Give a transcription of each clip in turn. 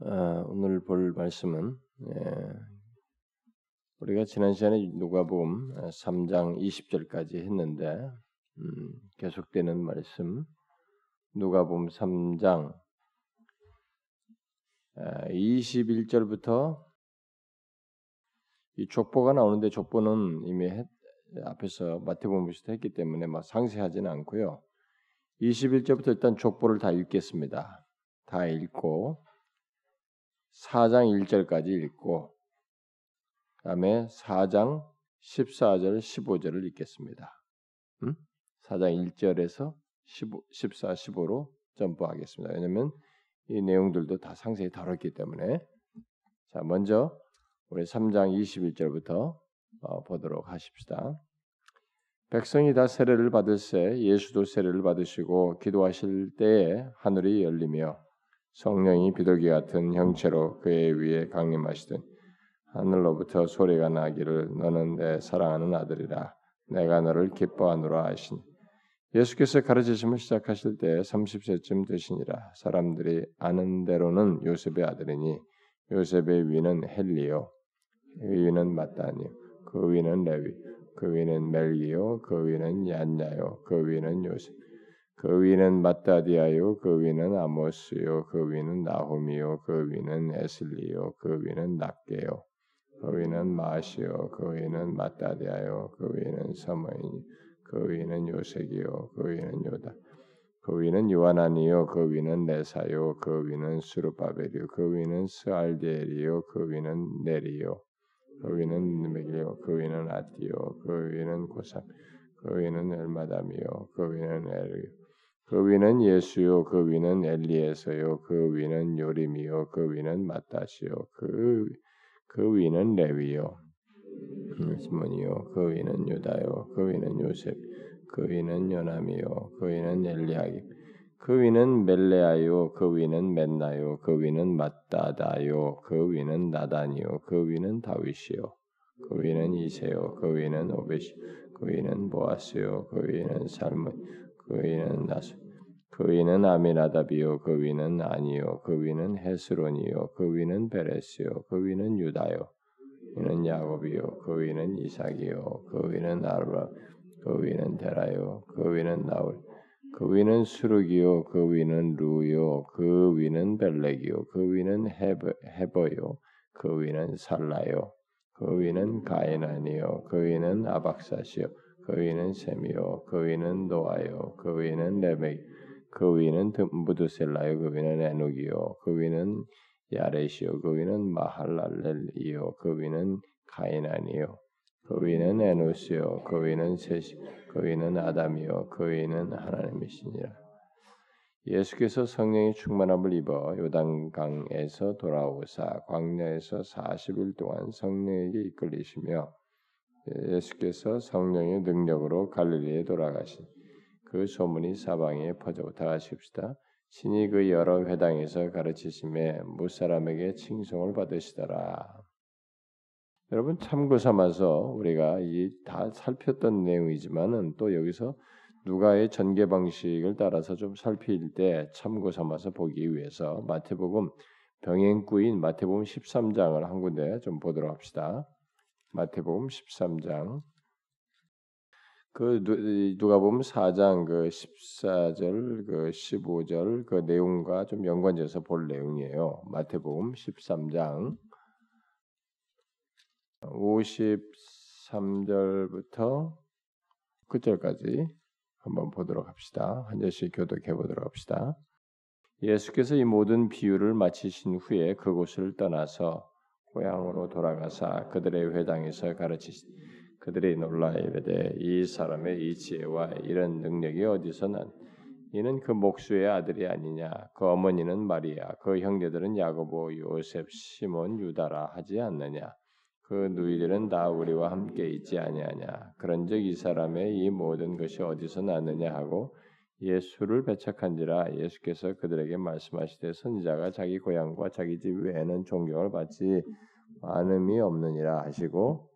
어, 오늘 볼 말씀은 예, 우리가 지난 시간에 누가복음 3장 20절까지 했는데 음, 계속되는 말씀 누가복음 3장 21절부터 이 족보가 나오는데 족보는 이미 했, 앞에서 마태복음에서 했기 때문에 막 상세하지는 않고요. 21절부터 일단 족보를 다 읽겠습니다. 다 읽고 4장 1절까지 읽고 그다음에 4장 14절 15절을 읽겠습니다. 음? 4장 1절에서 15, 14, 15로 점프하겠습니다. 왜냐하면 이 내용들도 다 상세히 다뤘기 때문에 자 먼저 우리 3장 21절부터 어, 보도록 하십시다. 백성이 다 세례를 받을새 예수도 세례를 받으시고 기도하실 때에 하늘이 열리며 성령이 비둘기 같은 형체로 그의 위에 강림하시던 하늘로부터 소리가 나기를 너는 내 사랑하는 아들이라 내가 너를 기뻐하노라 하시니. 예수께서 가르치심을 시작하실 때 30세쯤 되시니라. 사람들이 아는 대로는 요셉의 아들이니 요셉의 위는 헬리요. 그 위는 마따니요. 그 위는 레위. 그 위는 멜기요. 그 위는 얀냐요. 그 위는 요셉 그 위는 마따디아요, 그 위는 아모스요, 그 위는 나홈이요, 그 위는 에슬리요, 그 위는 낫게요, 그 위는 마시요, 그 위는 마따디아요, 그 위는 서머인, 그 위는 요색이요, 그 위는 요다, 그 위는 요하나니요, 그 위는 네사요, 그 위는 수르바벨이요, 그 위는 스알디엘이요, 그 위는 네리요, 그 위는 메기요, 그 위는 아티요, 그 위는 고삼, 그 위는 엘마담이요, 그 위는 에르요. 그 위는 예수요, 그 위는 엘리에서요, 그 위는 요림이요, 그 위는 마따시요, 그, 그 위는 레위요, 시몬이요, 그 위는 유다요, 그 위는 요셉, 그 위는 요남이요, 그 위는 엘리야김, 그 위는 멜레아요, 그 위는 맨나요, 그 위는 마따다요, 그 위는 나단이요, 그 위는 다윗이요, 그 위는 이세요, 그 위는 오베시, 그 위는 보아스요, 그 위는 살몬, 그 위는 나스, 그 위는 아미나답이요, 그 위는 아니요, 그 위는 헤스론이요, 그 위는 베레스요, 그 위는 유다요, 위는 야곱이요, 그 위는 이삭이요, 그 위는 아브라, 그 위는 데라요, 그 위는 나울, 그 위는 수룩이요, 그 위는 루요, 그 위는 벨렉이요, 그 위는 헤버, 헤버요, 그 위는 살라요, 그 위는 가이난이요, 그 위는 아박사시요. 그 위는 셈이요, 그 위는 노아요, 그 위는 레멕, 그 위는 무드셀라요, 그 위는 에녹이요, 그 위는 야레시요, 그 위는 마할랄렐이요, 그 위는 가이난이요, 그 위는 에노스요, 그 위는 셋이, 그 위는 아담이요, 그 위는 하나님이시니라. 예수께서 성령의 충만함을 입어 요단강에서 돌아오사 광야에서 40일 동안 성령에게 이끌리시며 예수께서 성령의 능력으로 갈릴리에 돌아가신 그 소문이 사방에 퍼져 다 하십시다. 신이 그 여러 회당에서 가르치심에 무사람에게 칭송을 받으시더라. 여러분 참고 삼아서 우리가 이 다 살폈던 내용이지만은 또 여기서 누가의 전개 방식을 따라서 좀 살필 때 참고 삼아서 보기 위해서 마태복음 병행구인 마태복음 13장을 한 군데 좀 보도록 합시다. 마태복음 13장 그 누가 보면 4장 그 14절 그 15절 그 내용과 좀 연관돼서 볼 내용이에요. 마태복음 13장 53절부터 9절까지 한번 보도록 합시다. 한 절씩 교독해 보도록 합시다. 예수께서 이 모든 비유를 마치신 후에 그곳을 떠나서 고향으로 돌아가사 그들의 회당에서 가르치시 그들이 놀라 이르되 이 사람의 이 지혜와 이런 능력이 어디서 난 이는 그 목수의 아들이 아니냐. 그 어머니는 마리아 그 형제들은 야고보 요셉 시몬 유다라 하지 않느냐. 그 누이들은 다 우리와 함께 있지 아니하냐. 그런즉 이 사람의 이 모든 것이 어디서 났느냐 하고 예수를 배척한지라 예수께서 그들에게 말씀하시되 선지자가 자기 고향과 자기 집 외에는 존경을 받지 많음이 없느니라 하시고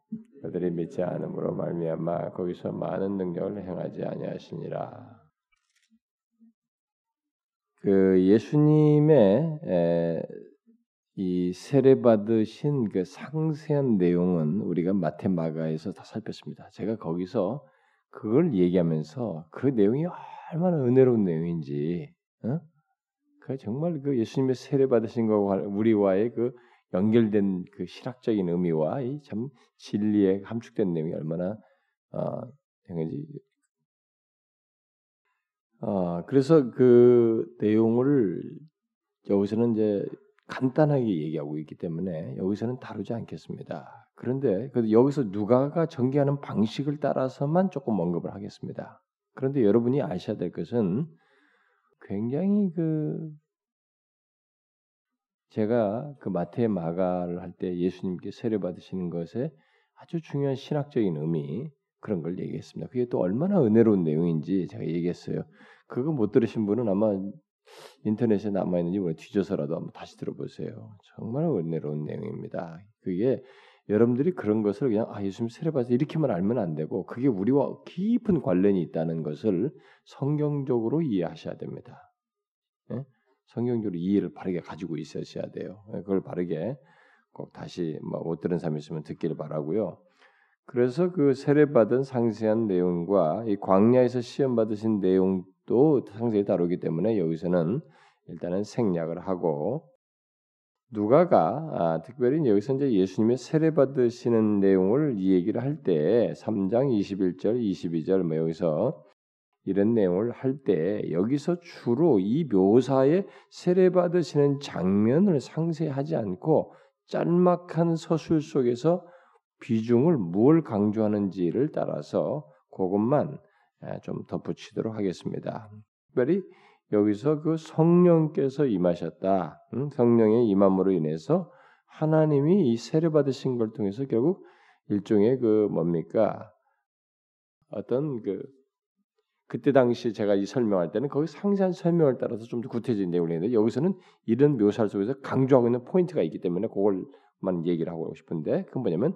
그들이 믿지 않음으로 말미암아 거기서 많은 능력을 행하지 아니하시니라. 그 예수님의 에, 이 세례 받으신 그 상세한 내용은 우리가 마테마가에서 다 살폈습니다. 제가 거기서 그걸 얘기하면서 그 내용이 얼마나 은혜로운 내용인지, 어? 그 정말 그 예수님의 세례 받으신 거와 우리와의 그 연결된 그 실학적인 의미와 이참 진리에 함축된 내용이 얼마나 어, 되는지 어, 그래서 그 내용을 여기서는 이제 간단하게 얘기하고 있기 때문에 여기서는 다루지 않겠습니다. 그런데 여기서 누가가 전개하는 방식을 따라서만 조금 언급을 하겠습니다. 그런데 여러분이 아셔야 될 것은 굉장히 그 제가 그 마태 마가를 할 때 예수님께 세례 받으시는 것에 아주 중요한 신학적인 의미 그런 걸 얘기했습니다. 그게 또 얼마나 은혜로운 내용인지 제가 얘기했어요. 그거 못 들으신 분은 아마 인터넷에 남아 있는지 모르 뒤져서라도 한번 다시 들어보세요. 정말 은혜로운 내용입니다. 그게 여러분들이 그런 것을 그냥 아 예수님 세례받아 이렇게만 알면 안 되고 그게 우리와 깊은 관련이 있다는 것을 성경적으로 이해하셔야 됩니다. 예? 성경적으로 이해를 바르게 가지고 있으셔야 돼요. 예, 그걸 바르게 꼭 다시 뭐못 들은 사람 있으면 듣기를 바라고요. 그래서 그 세례받은 상세한 내용과 이 광야에서 시험 받으신 내용도 상세히 다루기 때문에 여기서는 일단은 생략을 하고 누가가 아, 특별히 여기서 이제 예수님의 세례 받으시는 내용을 이 얘기를 할 때 3장 21절, 22절 뭐 여기서 이런 내용을 할 때 여기서 주로 이 묘사의 세례 받으시는 장면을 상세하지 않고 짤막한 서술 속에서 비중을 뭘 강조하는지를 따라서 그것만 좀 덧붙이도록 하겠습니다. 특별히 여기서 그 성령께서 임하셨다. 성령의 임함으로 인해서 하나님이 이 세례 받으신 걸 통해서 결국 일종의 그 뭡니까 어떤 그 그때 당시 제가 이 설명할 때는 거기 상세한 설명을 따라서 좀 더 구체적인 내용을 했는데 여기서는 이런 묘사 속에서 강조하고 있는 포인트가 있기 때문에 그걸만 얘기를 하고 싶은데 그건 뭐냐면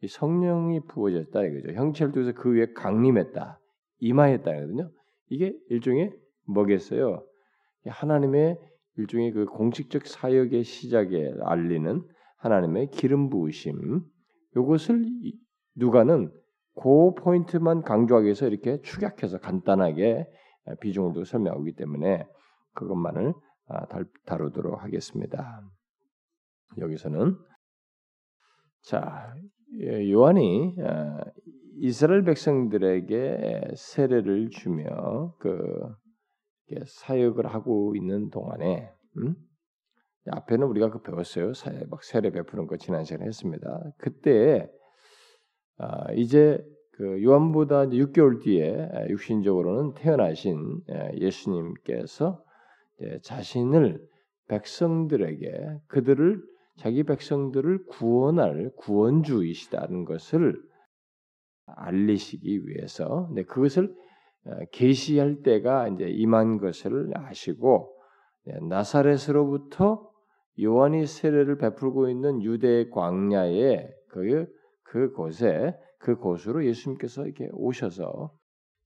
이 성령이 부어졌다 이거죠. 형체를 통해서 그 위에 강림했다, 임하였다거든요. 이게 일종의 뭐겠어요? 하나님의 일종의 그 공식적 사역의 시작에 알리는 하나님의 기름 부으심. 이것을 누가는 그 포인트만 강조하기 위해서 이렇게 축약해서 간단하게 비중을 두고 설명하기 때문에 그것만을 아, 다루도록 하겠습니다. 여기서는 자 예, 요한이 아, 이스라엘 백성들에게 세례를 주며 그 사역을 하고 있는 동안에 음? 앞에는 우리가 그 배웠어요. 막 세례 베푸는 거 지난 시간에 했습니다. 그때 아, 이제 그 요한보다 6개월 뒤에 육신적으로는 태어나신 예수님께서 자신을 백성들에게 그들을 자기 백성들을 구원할 구원주이시다는 것을 알리시기 위해서 네, 그것을 어, 계시할 때가 이제 임한 것을 아시고 네, 나사렛으로부터 요한이 세례를 베풀고 있는 유대 광야에 그 그곳에 그 곳으로 예수님께서 이렇게 오셔서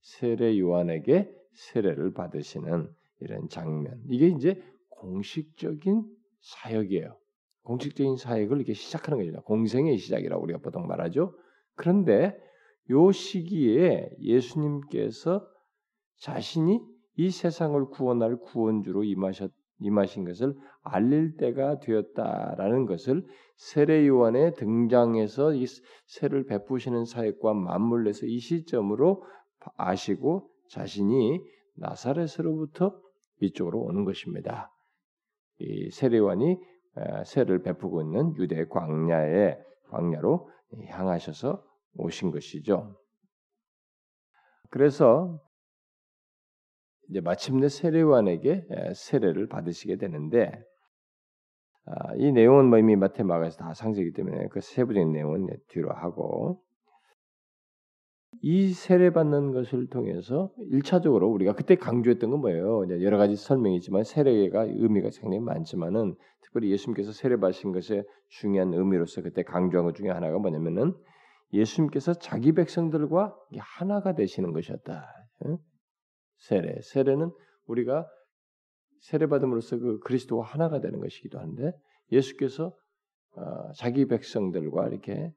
세례 요한에게 세례를 받으시는 이런 장면. 이게 이제 공식적인 사역이에요. 공식적인 사역을 이렇게 시작하는 거죠. 공생의 시작이라고 우리가 보통 말하죠. 그런데 요 시기에 예수님께서 자신이 이 세상을 구원할 구원주로 임하셨, 임하신 것을 알릴 때가 되었다라는 것을 세례 요한의 등장해서 이 세를 베푸시는 사역과 맞물려서 이 시점으로 아시고 자신이 나사렛으로부터 이쪽으로 오는 것입니다. 이 세례 요한이 세를 베푸고 있는 유대 광야의 광야로 향하셔서 오신 것이죠. 그래서 이제 마침내 세례관에게 세례를 받으시게 되는데 아, 이 내용은 뭐 이미 마테마가에서 다 상세이기 때문에 그 세부적인 내용은 뒤로 하고 이 세례 받는 것을 통해서 일차적으로 우리가 그때 강조했던 건 뭐예요? 여러 가지 설명이지만 세례가 의미가 상당히 많지만은 특별히 예수님께서 세례 받으신 것의 중요한 의미로서 그때 강조한 것 중에 하나가 뭐냐면은 예수님께서 자기 백성들과 하나가 되시는 것이었다. 세례. 세례는 우리가 세례받음으로써 그 그리스도와 하나가 되는 것이기도 한데 예수께서 어, 자기 백성들과 이렇게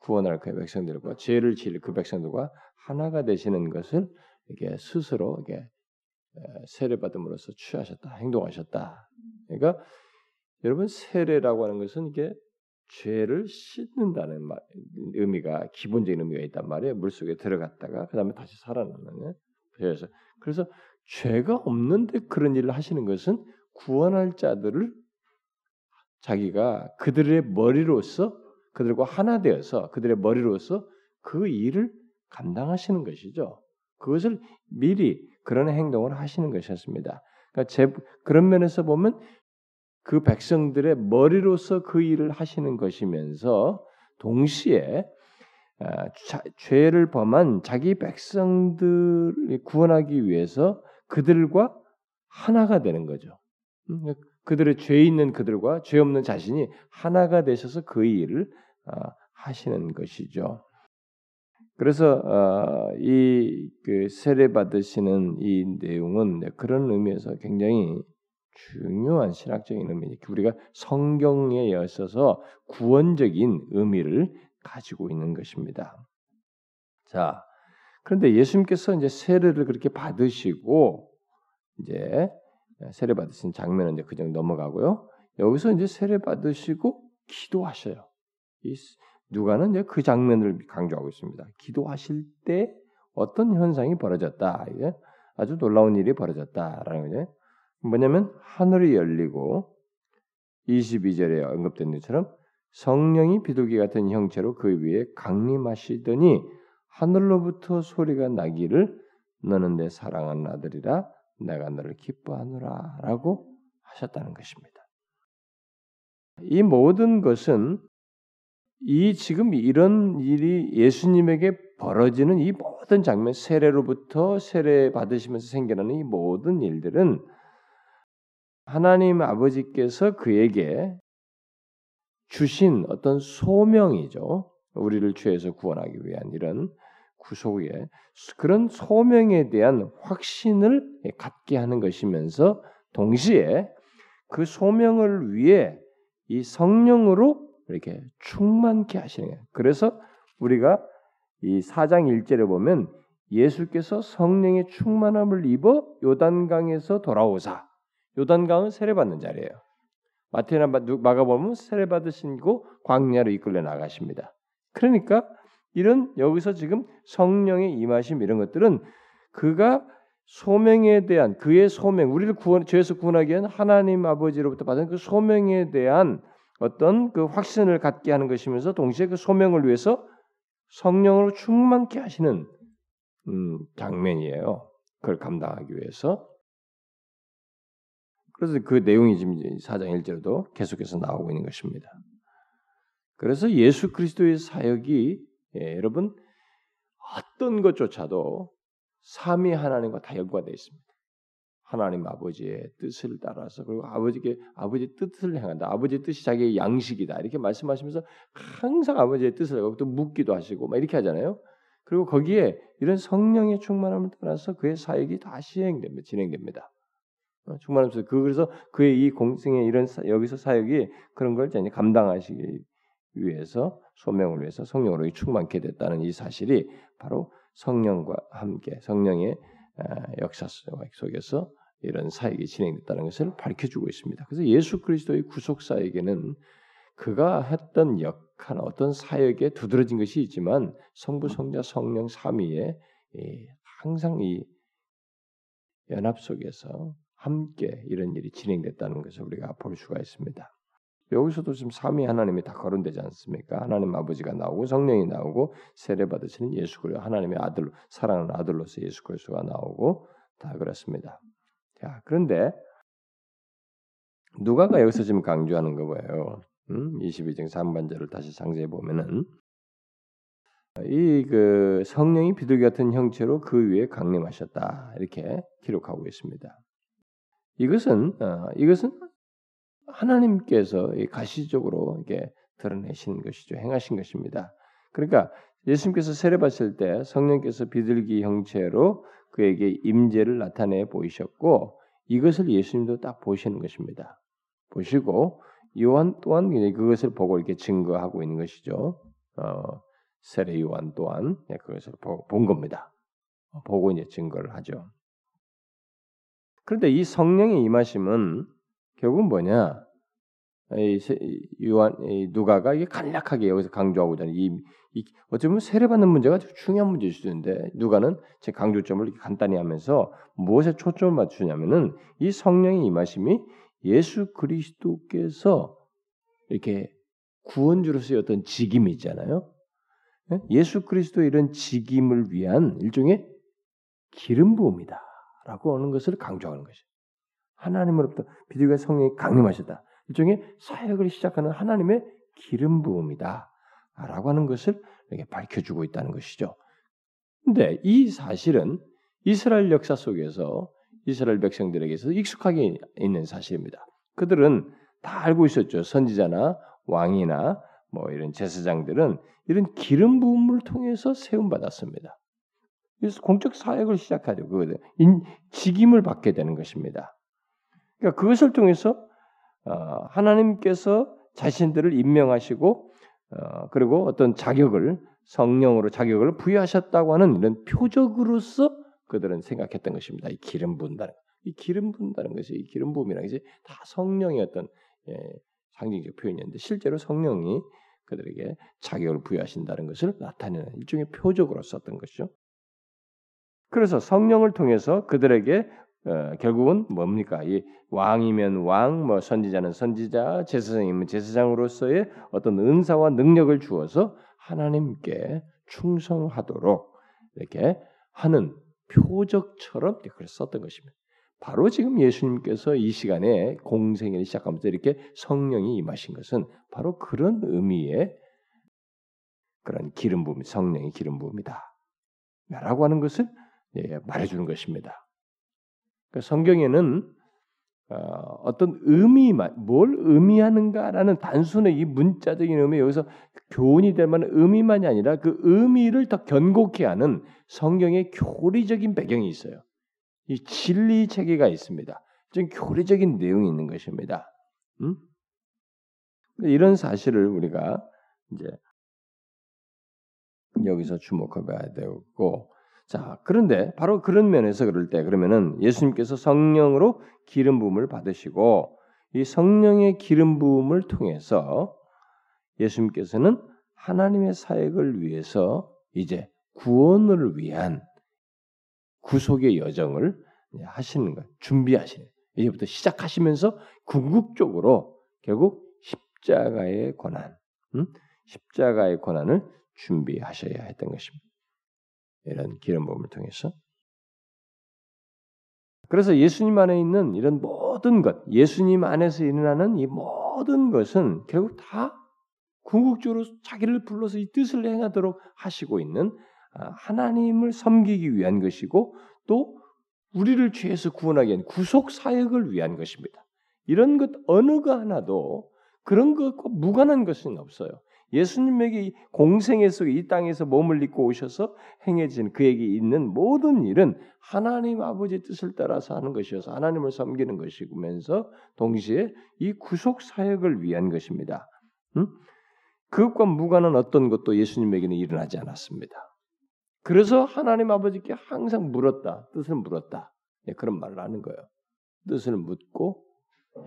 구원할 그의 백성들과 죄를 지을 그 백성들과 하나가 되시는 것을 이게 스스로 이게 세례받음으로써 취하셨다, 행동하셨다. 그러니까 여러분 세례라고 하는 것은 이게 죄를 씻는다는 말, 의미가 기본적인 의미가 있단 말이에요. 물 속에 들어갔다가 그 다음에 다시 살아나는. 그래서 그래서 죄가 없는데 그런 일을 하시는 것은 구원할 자들을 자기가 그들의 머리로서 그들과 하나 되어서 그들의 머리로서 그 일을 감당하시는 것이죠. 그것을 미리 그런 행동을 하시는 것이었습니다. 그러니까 제, 그런 면에서 보면 그 백성들의 머리로서 그 일을 하시는 것이면서 동시에 죄를 범한 자기 백성들을 구원하기 위해서 그들과 하나가 되는 거죠. 음, 그들의 죄 있는 그들과 죄 없는 자신이 하나가 되셔서 그 일을 아, 하시는 것이죠. 그래서 어, 이그 세례 받으시는 이 내용은 그런 의미에서 굉장히 중요한 신학적인 의미, 우리가 성경에 있어서 구원적인 의미를 가지고 있는 것입니다. 자, 그런데 예수님께서 이제 세례를 그렇게 받으시고 이제 세례 받으신 장면은 이제 그냥 넘어가고요. 여기서 이제 세례 받으시고 기도하셔요. 이 누가는 이제 그 장면을 강조하고 있습니다. 기도하실 때 어떤 현상이 벌어졌다. 이게 아주 놀라운 일이 벌어졌다라는 거죠. 뭐냐면 하늘이 열리고 22절에 언급된 것처럼 성령이 비둘기 같은 형체로 그 위에 강림하시더니 하늘로부터 소리가 나기를 너는 내 사랑하는 아들이라 내가 너를 기뻐하노라라고 하셨다는 것입니다. 이 모든 것은 이 지금 이런 일이 예수님에게 벌어지는 이 모든 장면 세례로부터 세례 받으시면서 생겨나는 이 모든 일들은 하나님 아버지께서 그에게 주신 어떤 소명이죠. 우리를 죄에서 구원하기 위한 이런 구속의 그런 소명에 대한 확신을 갖게 하는 것이면서 동시에 그 소명을 위해 이 성령으로 이렇게 충만케 하시는 거예요. 그래서 우리가 이 4장 1절에 보면 예수께서 성령의 충만함을 입어 요단강에서 돌아오사 요단강은 세례받는 자리예요. 마태나 마가복음은 세례 받으신고 광야로 이끌려 나가십니다. 그러니까 이런 여기서 지금 성령의 임하심 이런 것들은 그가 소명에 대한 그의 소명, 우리를 구원 죄에서 구원하기 위한 하나님 아버지로부터 받은 그 소명에 대한 어떤 그 확신을 갖게 하는 것이면서 동시에 그 소명을 위해서 성령으로 충만케 하시는 음, 장면이에요. 그걸 감당하기 위해서. 그래서 그 내용이 지금 4장 1절에도 계속해서 나오고 있는 것입니다. 그래서 예수 그리스도의 사역이 예, 여러분 어떤 것조차도 삼위 하나님과 다 연관되어 있습니다. 하나님 아버지의 뜻을 따라서 그리고 아버지께 아버지 뜻을 행한다. 아버지 뜻이 자기의 양식이다. 이렇게 말씀하시면서 항상 아버지의 뜻을 하고 또 묻기도 하시고 막 이렇게 하잖아요. 그리고 거기에 이런 성령의 충만함을 따라서 그의 사역이 다 시행됩니다. 진행됩니다. 어, 충만하면서 그 그래서 그의 이 공생의 이런 여기서 사역이 그런 걸 이제 감당하시기 위해서 소명을 위해서 성령으로 충만케 됐다는 이 사실이 바로 성령과 함께 성령의 아, 역사 속에서 이런 사역이 진행됐다는 것을 밝혀주고 있습니다. 그래서 예수 그리스도의 구속 사역에는 그가 했던 역할, 어떤 사역에 두드러진 것이 있지만 성부, 성자, 성령 삼위에 항상 이 연합 속에서 함께 이런 일이 진행됐다는 것을 우리가 볼 수가 있습니다. 여기서도 지금 삼위 하나님이 다 거론되지 않습니까? 하나님 아버지가 나오고 성령이 나오고 세례 받으시는 예수 그리스도 하나님의 아들 사랑하는 아들로서 예수 그리스도가 나오고 다 그렇습니다. 자, 그런데 누가가 여기서 지금 강조하는 거 뭐예요? 음? 22장 3반절을 다시 상세히 보면은 이 그 성령이 비둘기 같은 형체로 그 위에 강림하셨다 이렇게 기록하고 있습니다. 이것은 어, 이것은 하나님께서 가시적으로 이게 드러내신 것이죠. 행하신 것입니다. 그러니까 예수님께서 세례 받을 때 성령께서 비둘기 형체로 그에게 임재를 나타내 보이셨고 이것을 예수님도 딱 보시는 것입니다. 보시고 요한 또한 그것을 보고 이렇게 증거하고 있는 것이죠. 어, 세례 요한 또한 네, 그것을 본 겁니다. 보고 이제 증거를 하죠. 그런데 이 성령의 임하심은 결국 뭐냐? 이 요한 이 누가가 이게 간략하게 여기서 강조하고자 하는 이, 이 어쩌면 세례받는 문제가 중요한 문제일 수도 있는데 누가는 제 강조점을 이렇게 간단히 하면서 무엇에 초점을 맞추냐면은 이 성령의 임하심이 예수 그리스도께서 이렇게 구원주로서의 어떤 직임이 있잖아요. 예? 예수 그리스도 이런 직임을 위한 일종의 기름 부음이다 라고 하는 것을 강조하는 것이. 하나님으로부터 비둘기가 성령이 강림하셨다. 일종의 사역을 시작하는 하나님의 기름 부음이다 라고 하는 것을 이렇게 밝혀주고 있다는 것이죠. 근데 이 사실은 이스라엘 역사 속에서 이스라엘 백성들에게서 익숙하게 있는 사실입니다. 그들은 다 알고 있었죠. 선지자나 왕이나 뭐 이런 제사장들은 이런 기름 부음을 통해서 세움 받았습니다. 그래서 공적 사역을 시작하죠. 그 직임을 받게 되는 것입니다. 그러니까 그것을 통해서 어, 하나님께서 자신들을 임명하시고 어, 그리고 어떤 자격을 성령으로 자격을 부여하셨다고 하는 이런 표적으로서 그들은 생각했던 것입니다. 이 기름 부은다는 이 기름 부은다는 것이 이 기름 부음이라는 것이 다 성령의 어떤 예, 상징적 표현이었는데 실제로 성령이 그들에게 자격을 부여하신다는 것을 나타내는 일종의 표적으로 썼던 것이죠. 그래서 성령을 통해서 그들에게 어, 결국은 뭡니까? 이 왕이면 왕, 뭐 선지자는 선지자, 제사장이면 제사장으로서의 어떤 은사와 능력을 주어서 하나님께 충성하도록 이렇게 하는 표적처럼 그걸 썼던 것입니다. 바로 지금 예수님께서 이 시간에 공생애를 시작하면서 이렇게 성령이 임하신 것은 바로 그런 의미의 그런 기름 부음, 성령의 기름 부음이다. 라고 하는 것을 예, 말해주는 것입니다. 그러니까 성경에는 어, 떤 의미만 뭘 의미하는가라는 단순의 이 문자적인 의미 여기서 교훈이 될 만한 의미만이 아니라 그 의미를 더 견고케 하는 성경의 교리적인 배경이 있어요. 이 진리 체계가 있습니다. 좀 교리적인 내용이 있는 것입니다. 음? 이런 사실을 우리가 이제 여기서 주목해봐야 되고 자, 그런데 바로 그런 면에서 그럴 때 그러면은 예수님께서 성령으로 기름 부음을 받으시고 이 성령의 기름 부음을 통해서 예수님께서는 하나님의 사역을 위해서 이제 구원을 위한 구속의 여정을 하시는 것, 준비하시는 이제부터 시작하시면서 궁극적으로 결국 십자가의 고난, 음? 십자가의 고난을 준비하셔야 했던 것입니다. 이런 기름 부음을 통해서. 그래서 예수님 안에 있는 이런 모든 것, 예수님 안에서 일어나는 이 모든 것은 결국 다 궁극적으로 자기를 불러서 이 뜻을 행하도록 하시고 있는 아, 하나님을 섬기기 위한 것이고 또 우리를 죄에서 구원하기 위한 구속 사역을 위한 것입니다. 이런 것 어느 거 하나도 그런 것과 무관한 것은 없어요. 예수님에게 공생애 속에 이 땅에서 몸을 입고 오셔서 행해진 그에게 있는 모든 일은 하나님 아버지 뜻을 따라서 하는 것이어서 하나님을 섬기는 것이면서 동시에 이 구속 사역을 위한 것입니다. 음? 그것과 무관한 어떤 것도 예수님에게는 일어나지 않았습니다. 그래서 하나님 아버지께 항상 물었다, 뜻을 물었다. 네, 그런 말을 하는 거예요. 뜻을 묻고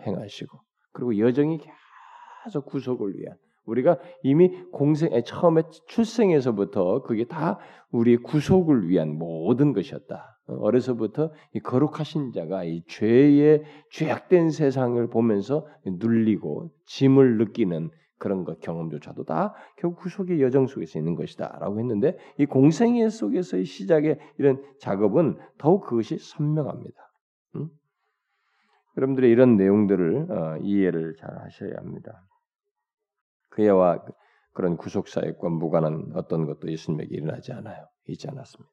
행하시고 그리고 여정이 계속 구속을 위한 우리가 이미 공생 처음에 출생에서부터 그게 다 우리의 구속을 위한 모든 것이었다. 어려서부터 이 거룩하신 자가 이 죄의 죄악된 세상을 보면서 눌리고 짐을 느끼는 그런 것 경험조차도 다 결국 구속의 여정 속에서 있는 것이다라고 했는데 이 공생애 속에서의 시작의 이런 작업은 더욱 그것이 선명합니다. 음? 여러분들의 이런 내용들을 어, 이해를 잘 하셔야 합니다. 그애와 그런 구속 사역과 무관한 어떤 것도 예수님에게 일어나지 않아요. 있지 않았습니다.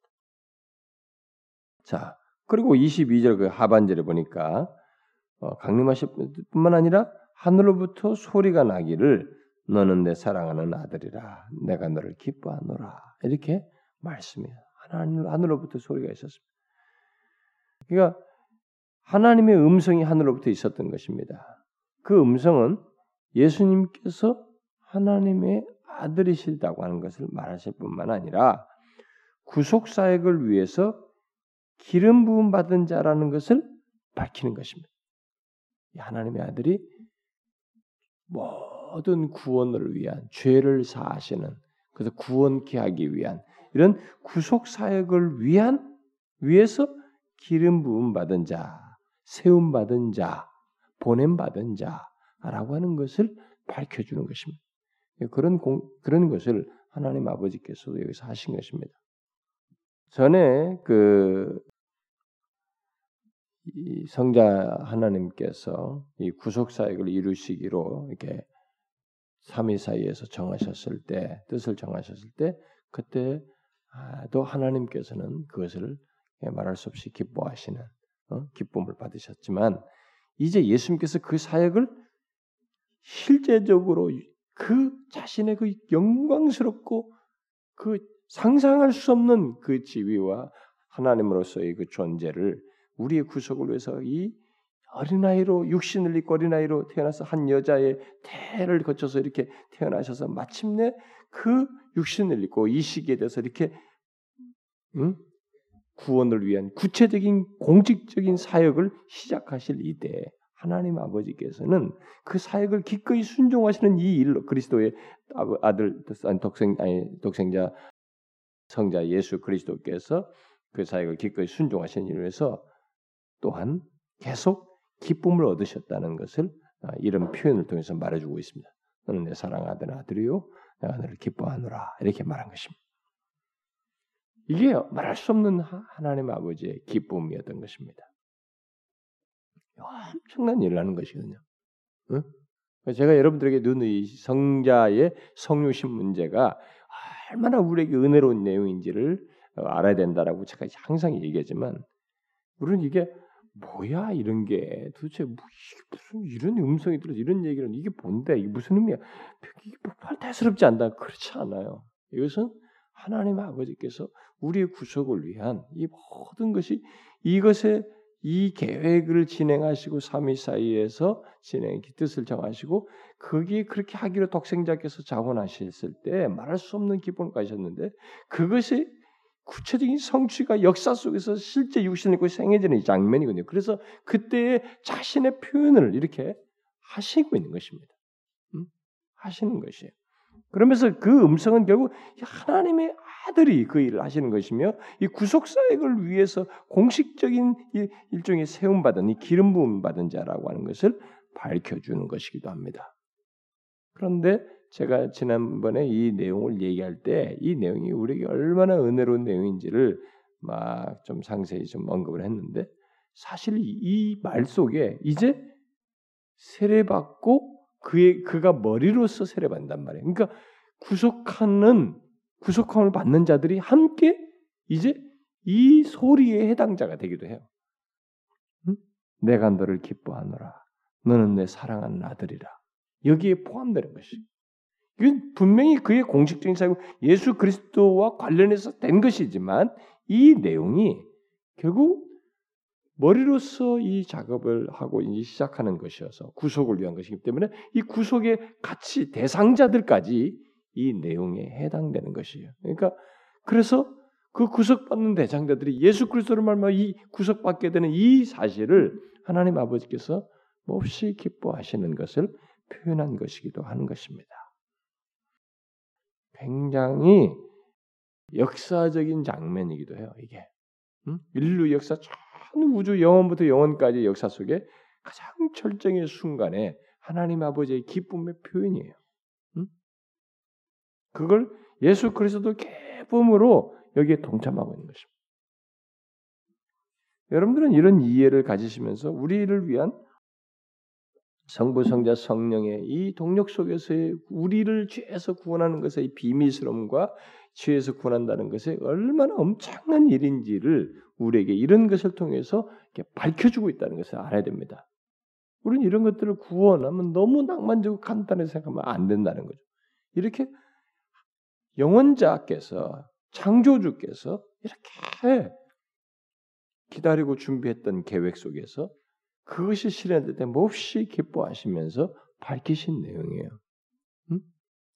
자, 그리고 22절 그 하반절에 보니까 어, 강림하실 뿐만 아니라 하늘로부터 소리가 나기를 너는 내 사랑하는 아들이라 내가 너를 기뻐하노라 이렇게 말씀이에요. 하늘 하늘로부터 소리가 있었습니다. 그러니까 하나님의 음성이 하늘로부터 있었던 것입니다. 그 음성은 예수님께서 하나님의 아들이시다고 하는 것을 말하실 뿐만 아니라 구속 사역을 위해서 기름 부음 받은 자라는 것을 밝히는 것입니다. 하나님의 아들이 모든 구원을 위한 죄를 사하시는 그래서 구원케 하기 위한 이런 구속 사역을 위한 위해서 기름 부음 받은 자, 세움 받은 자, 보냄 받은 자라고 하는 것을 밝혀 주는 것입니다. 그런 공, 그런 것을 하나님 아버지께서도 여기서 하신 것입니다. 전에 그 성자 하나님께서 이 구속 사역을 이루시기로 이렇게 삼위 사이에서 정하셨을 때 뜻을 정하셨을 때 그때도 하나님께서는 그것을 말할 수 없이 기뻐하시는 어? 기쁨을 받으셨지만 이제 예수님께서 그 사역을 실제적으로 그 자신의 그 영광스럽고 그 상상할 수 없는 그 지위와 하나님으로서의 그 존재를 우리의 구속을 위해서 이 어린아이로 육신을 입고 어린아이로 태어나서 한 여자의 태를 거쳐서 이렇게 태어나셔서 마침내 그 육신을 입고 이 시기에 대해서 이렇게 응? 구원을 위한 구체적인 공직적인 사역을 시작하실 이때 하나님 아버지께서는 그 사역을 기꺼이 순종하시는 이 일로 그리스도의 아들 독생 아니 독생자 성자 예수 그리스도께서 그 사역을 기꺼이 순종하신 일로 해서 또한 계속 기쁨을 얻으셨다는 것을 아, 이런 표현을 통해서 말해주고 있습니다. 너는 내 사랑하던 아들이요, 내가 너를 기뻐하노라 이렇게 말한 것입니다. 이게 말할 수 없는 하나님 아버지의 기쁨이었던 것입니다. 엄청난 일을 하는 것이거든요. 응? 제가 여러분들에게 눈의 성자의 성유신 문제가 얼마나 우리에게 은혜로운 내용인지를 어, 알아야 된다라고 제가 항상 얘기하지만 우리는 이게 뭐야 이런 게? 도대체 뭐 무슨 이런 음성이 들어 이런 얘기는 이게 뭔데? 이게 무슨 의미야? 이게 뭐 대수롭지 않다. 그렇지 않아요. 이것은 하나님 아버지께서 우리의 구속을 위한 이 모든 것이 이것에 이 계획을 진행하시고 삼위 사이에서 진행 뜻을 정하시고 거기에 그렇게 하기로 독생자께서 자원하셨을 때 말할 수 없는 기쁨을 가셨는데 그것이 구체적인 성취가 역사 속에서 실제 육신을 입고 생해지는 장면이거든요. 그래서 그때의 자신의 표현을 이렇게 하시고 있는 것입니다. 음? 하시는 것이에요. 그러면서 그 음성은 결국 하나님의 아들이 그 일을 하시는 것이며 이 구속 사역을 위해서 공식적인 일종의 세움 받은 이 기름 부음 받은 자라고 하는 것을 밝혀 주는 것이기도 합니다. 그런데 제가 지난번에 이 내용을 얘기할 때 이 내용이 우리에게 얼마나 은혜로운 내용인지를 막 좀 상세히 좀 언급을 했는데 사실 이 말 속에 이제 세례받고 그의 그가 머리로서 세례받는단 말이에요. 그러니까 구속하는 구속함을 받는 자들이 함께 이제 이 소리의 해당자가 되기도 해요. 응? 내가 너를 기뻐하노라. 너는 내 사랑하는 아들이라. 여기에 포함되는 것이. 이건 분명히 그의 공식적인 사역, 예수 그리스도와 관련해서 된 것이지만 이 내용이 결국 머리로서 이 작업을 하고 이제 시작하는 것이어서 구속을 위한 것이기 때문에 이 구속의 가치 대상자들까지 이 내용에 해당되는 것이에요. 그러니까 그래서 그 구속받는 대상자들이 예수 그리스도를 말하면 이 구속받게 되는 이 사실을 하나님 아버지께서 몹시 기뻐하시는 것을 표현한 것이기도 하는 것입니다. 굉장히 역사적인 장면이기도 해요. 이게 음? 인류 역사 전 우주 영원부터 영원까지 역사 속에 가장 철정의 순간에 하나님 아버지의 기쁨의 표현이에요. 음? 그걸 예수 그리스도 기쁨으로 여기에 동참하고 있는 것입니다. 여러분들은 이런 이해를 가지시면서 우리를 위한 성부, 성자, 성령의 이 동력 속에서의 우리를 죄에서 구원하는 것의 비밀스러움과 죄에서 구원한다는 것이 얼마나 엄청난 일인지를 우리에게 이런 것을 통해서 밝혀주고 있다는 것을 알아야 됩니다. 우리는 이런 것들을 구원하면 너무 낭만적이고 간단하게 생각하면 안 된다는 거죠. 이렇게 영원자께서 창조주께서 이렇게 기다리고 준비했던 계획 속에서 그것이 실현될 때 몹시 기뻐하시면서 밝히신 내용이에요. 음?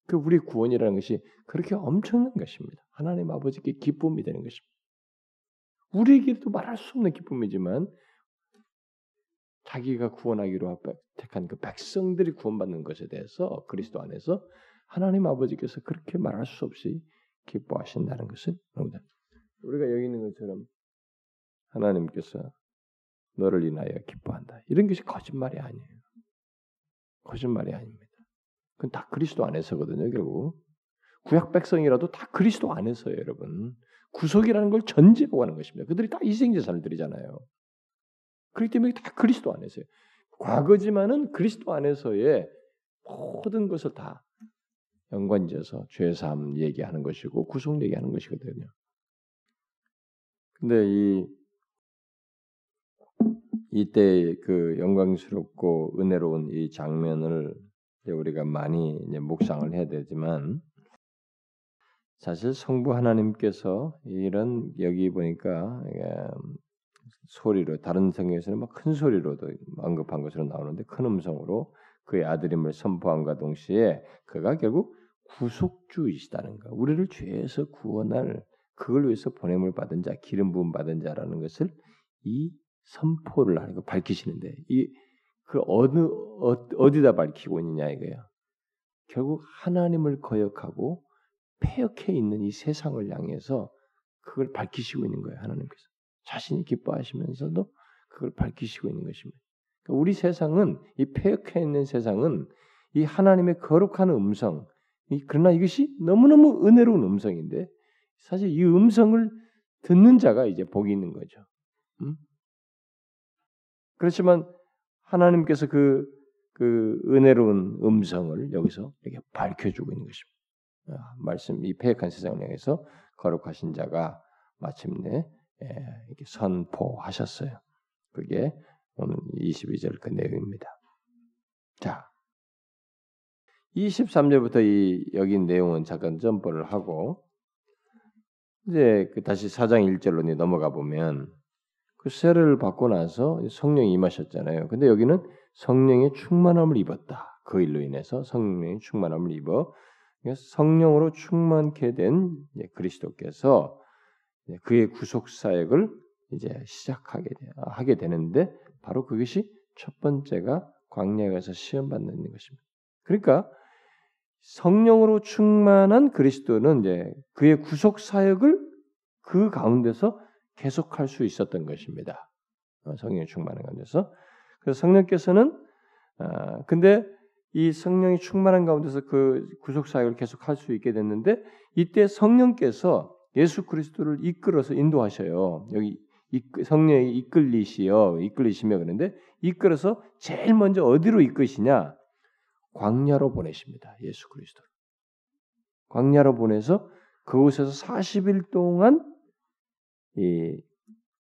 그 우리 구원이라는 것이 그렇게 엄청난 것입니다. 하나님 아버지께 기쁨이 되는 것입니다. 우리에게도 말할 수 없는 기쁨이지만 자기가 구원하기로 택한 그 백성들이 구원받는 것에 대해서 그리스도 안에서 하나님 아버지께서 그렇게 말할 수 없이 기뻐하신다는 것을 우리가 여기 있는 것처럼 하나님께서 너를 인하여 기뻐한다. 이런 것이 거짓말이 아니에요. 거짓말이 아닙니다. 그건 다 그리스도 안에서거든요, 결국. 구약 백성이라도 다 그리스도 안에서예요, 여러분. 구속이라는 걸 전제하고 하는 것입니다. 그들이 다 희생제사를 드리잖아요. 그렇기 때문에 다 그리스도 안에서요. 과거지만은 그리스도 안에서의 모든 것을 다 연관지어서 죄사함 얘기하는 것이고 구속 얘기하는 것이거든요. 근데 이 이때 그 영광스럽고 은혜로운 이 장면을 우리가 많이 묵상을 해야 되지만 사실 성부 하나님께서 이런 여기 보니까 소리로 다른 성경에서는 막 큰 소리로도 언급한 것으로 나오는데 큰 음성으로 그의 아들임을 선포함과 동시에 그가 결국 구속주이시다는 것, 우리를 죄에서 구원할 그걸 위해서 보냄을 받은 자, 기름 부음 받은 자라는 것을 이 선포를 거 밝히시는데 이 그 어느 어, 디다 밝히고 있느냐 이거야. 결국 하나님을 거역하고 폐역해 있는 이 세상을 향해서 그걸 밝히시고 있는 거예요 하나님께서 자신이 기뻐하시면서도 그걸 밝히시고 있는 것입니다. 그러니까 우리 세상은 이 폐역해 있는 세상은 이 하나님의 거룩한 음성, 그러나 이것이 너무너무 은혜로운 음성인데 사실 이 음성을 듣는 자가 이제 복이 있는 거죠. 음? 그렇지만 하나님께서 그, 그 은혜로운 음성을 여기서 이렇게 밝혀주고 있는 것입니다. 아, 말씀, 이 폐역한 세상을 향해서 거룩하신 자가 마침내 예, 이렇게 선포하셨어요. 그게 오늘 22절 그 내용입니다. 자, 23절부터 이 여기 내용은 잠깐 점프를 하고 이제 그 다시 4장 1절로 넘어가 보면 그 세례를 받고 나서 성령이 임하셨잖아요. 근데 여기는 성령의 충만함을 입었다. 그 일로 인해서 성령의 충만함을 입어 성령으로 충만케 된 그리스도께서 그의 구속 사역을 이제 시작하게 하게 되는데 바로 그것이 첫 번째가 광야에 가서 시험 받는 것입니다. 그러니까 성령으로 충만한 그리스도는 이제 그의 구속 사역을 그 가운데서 계속할 수 있었던 것입니다. 어, 성령의 충만한 가운데서 그래서 성령께서는 아, 근데 이 성령이 충만한 가운데서 그 구속 사역을 계속할 수 있게 됐는데 이때 성령께서 예수 그리스도를 이끌어서 인도하셔요. 여기 성령이 이끌리시어 이끌리시며 그런데 이끌어서 제일 먼저 어디로 이끄시냐? 광야로 보내십니다. 예수 그리스도. 광야로 보내서 그곳에서 40일 동안 이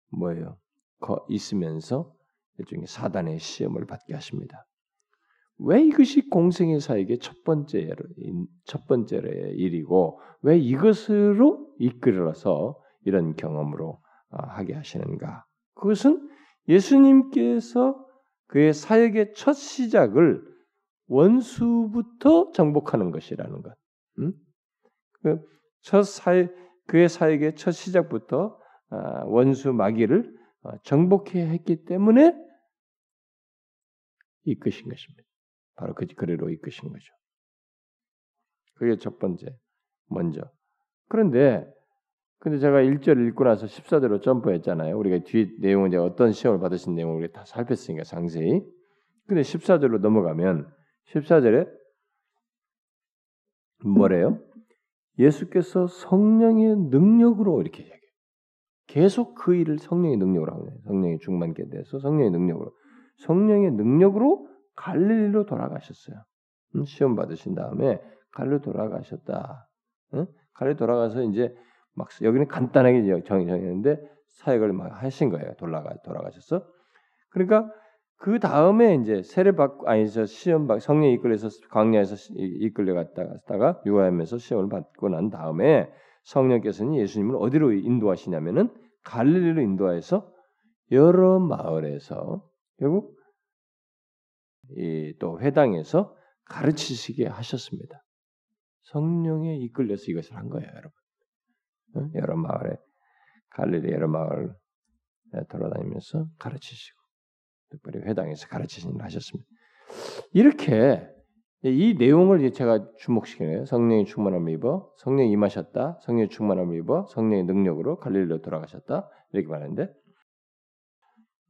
뭐예요? 거 있으면서 일종의 사단의 시험을 받게 하십니다. 왜 이것이 공생의 사에게 첫 번째 첫 번째의 일이고 왜 이것으로 이끌어서 이런 경험으로 아, 하게 하시는가? 그것은 예수님께서 그의 사역의 첫 시작을 원수부터 정복하는 것이라는 것. 음? 그첫 사역 그의 사역의 첫 시작부터 아, 원수 마귀를 어, 정복해야 했기 때문에 이끄신 것입니다. 바로 그 그리로 이끄신 거죠. 그게 첫 번째, 먼저. 그런데 근데 제가 1절 읽고 나서 14절로 점프했잖아요. 우리가 뒤 내용은 이제 어떤 시험을 받으신 내용을 우리 다 살폈으니까 상세히. 근데 14절로 넘어가면 14절에 뭐래요? 예수께서 성령의 능력으로 이렇게. 계속 그 일을 성령의 능력으로 하고 성령의 충만케 돼서 성령의 능력으로 성령의 능력으로 갈릴리로 돌아가셨어요. 시험 받으신 다음에 갈릴리 돌아가셨다. 응? 갈릴리 돌아가서 이제 막 여기는 간단하게 정해졌는데 사역을 막 하신 거예요. 돌아가 돌아가셨어. 그러니까 그 다음에 이제 세례 받고 아니 저 시험 받 성령 이끌려서 광야에서 이끌려 갔다가 유아하면서 시험을 받고 난 다음에 성령께서는 예수님을 어디로 인도하시냐면은 갈릴리로 인도하여서 여러 마을에서 결국 또 회당에서 가르치시게 하셨습니다. 성령에 이끌려서 이것을 한 거예요, 여러분. 여러 마을에 갈릴리 여러 마을 돌아다니면서 가르치시고 특별히 회당에서 가르치신 일 하셨습니다. 이렇게 이 내용을 제가 주목시키네요. 성령의 충만함을 입어 성령이 임하셨다. 성령의 충만함을 입어 성령의 능력으로 갈릴리로 돌아가셨다. 이렇게 말하는데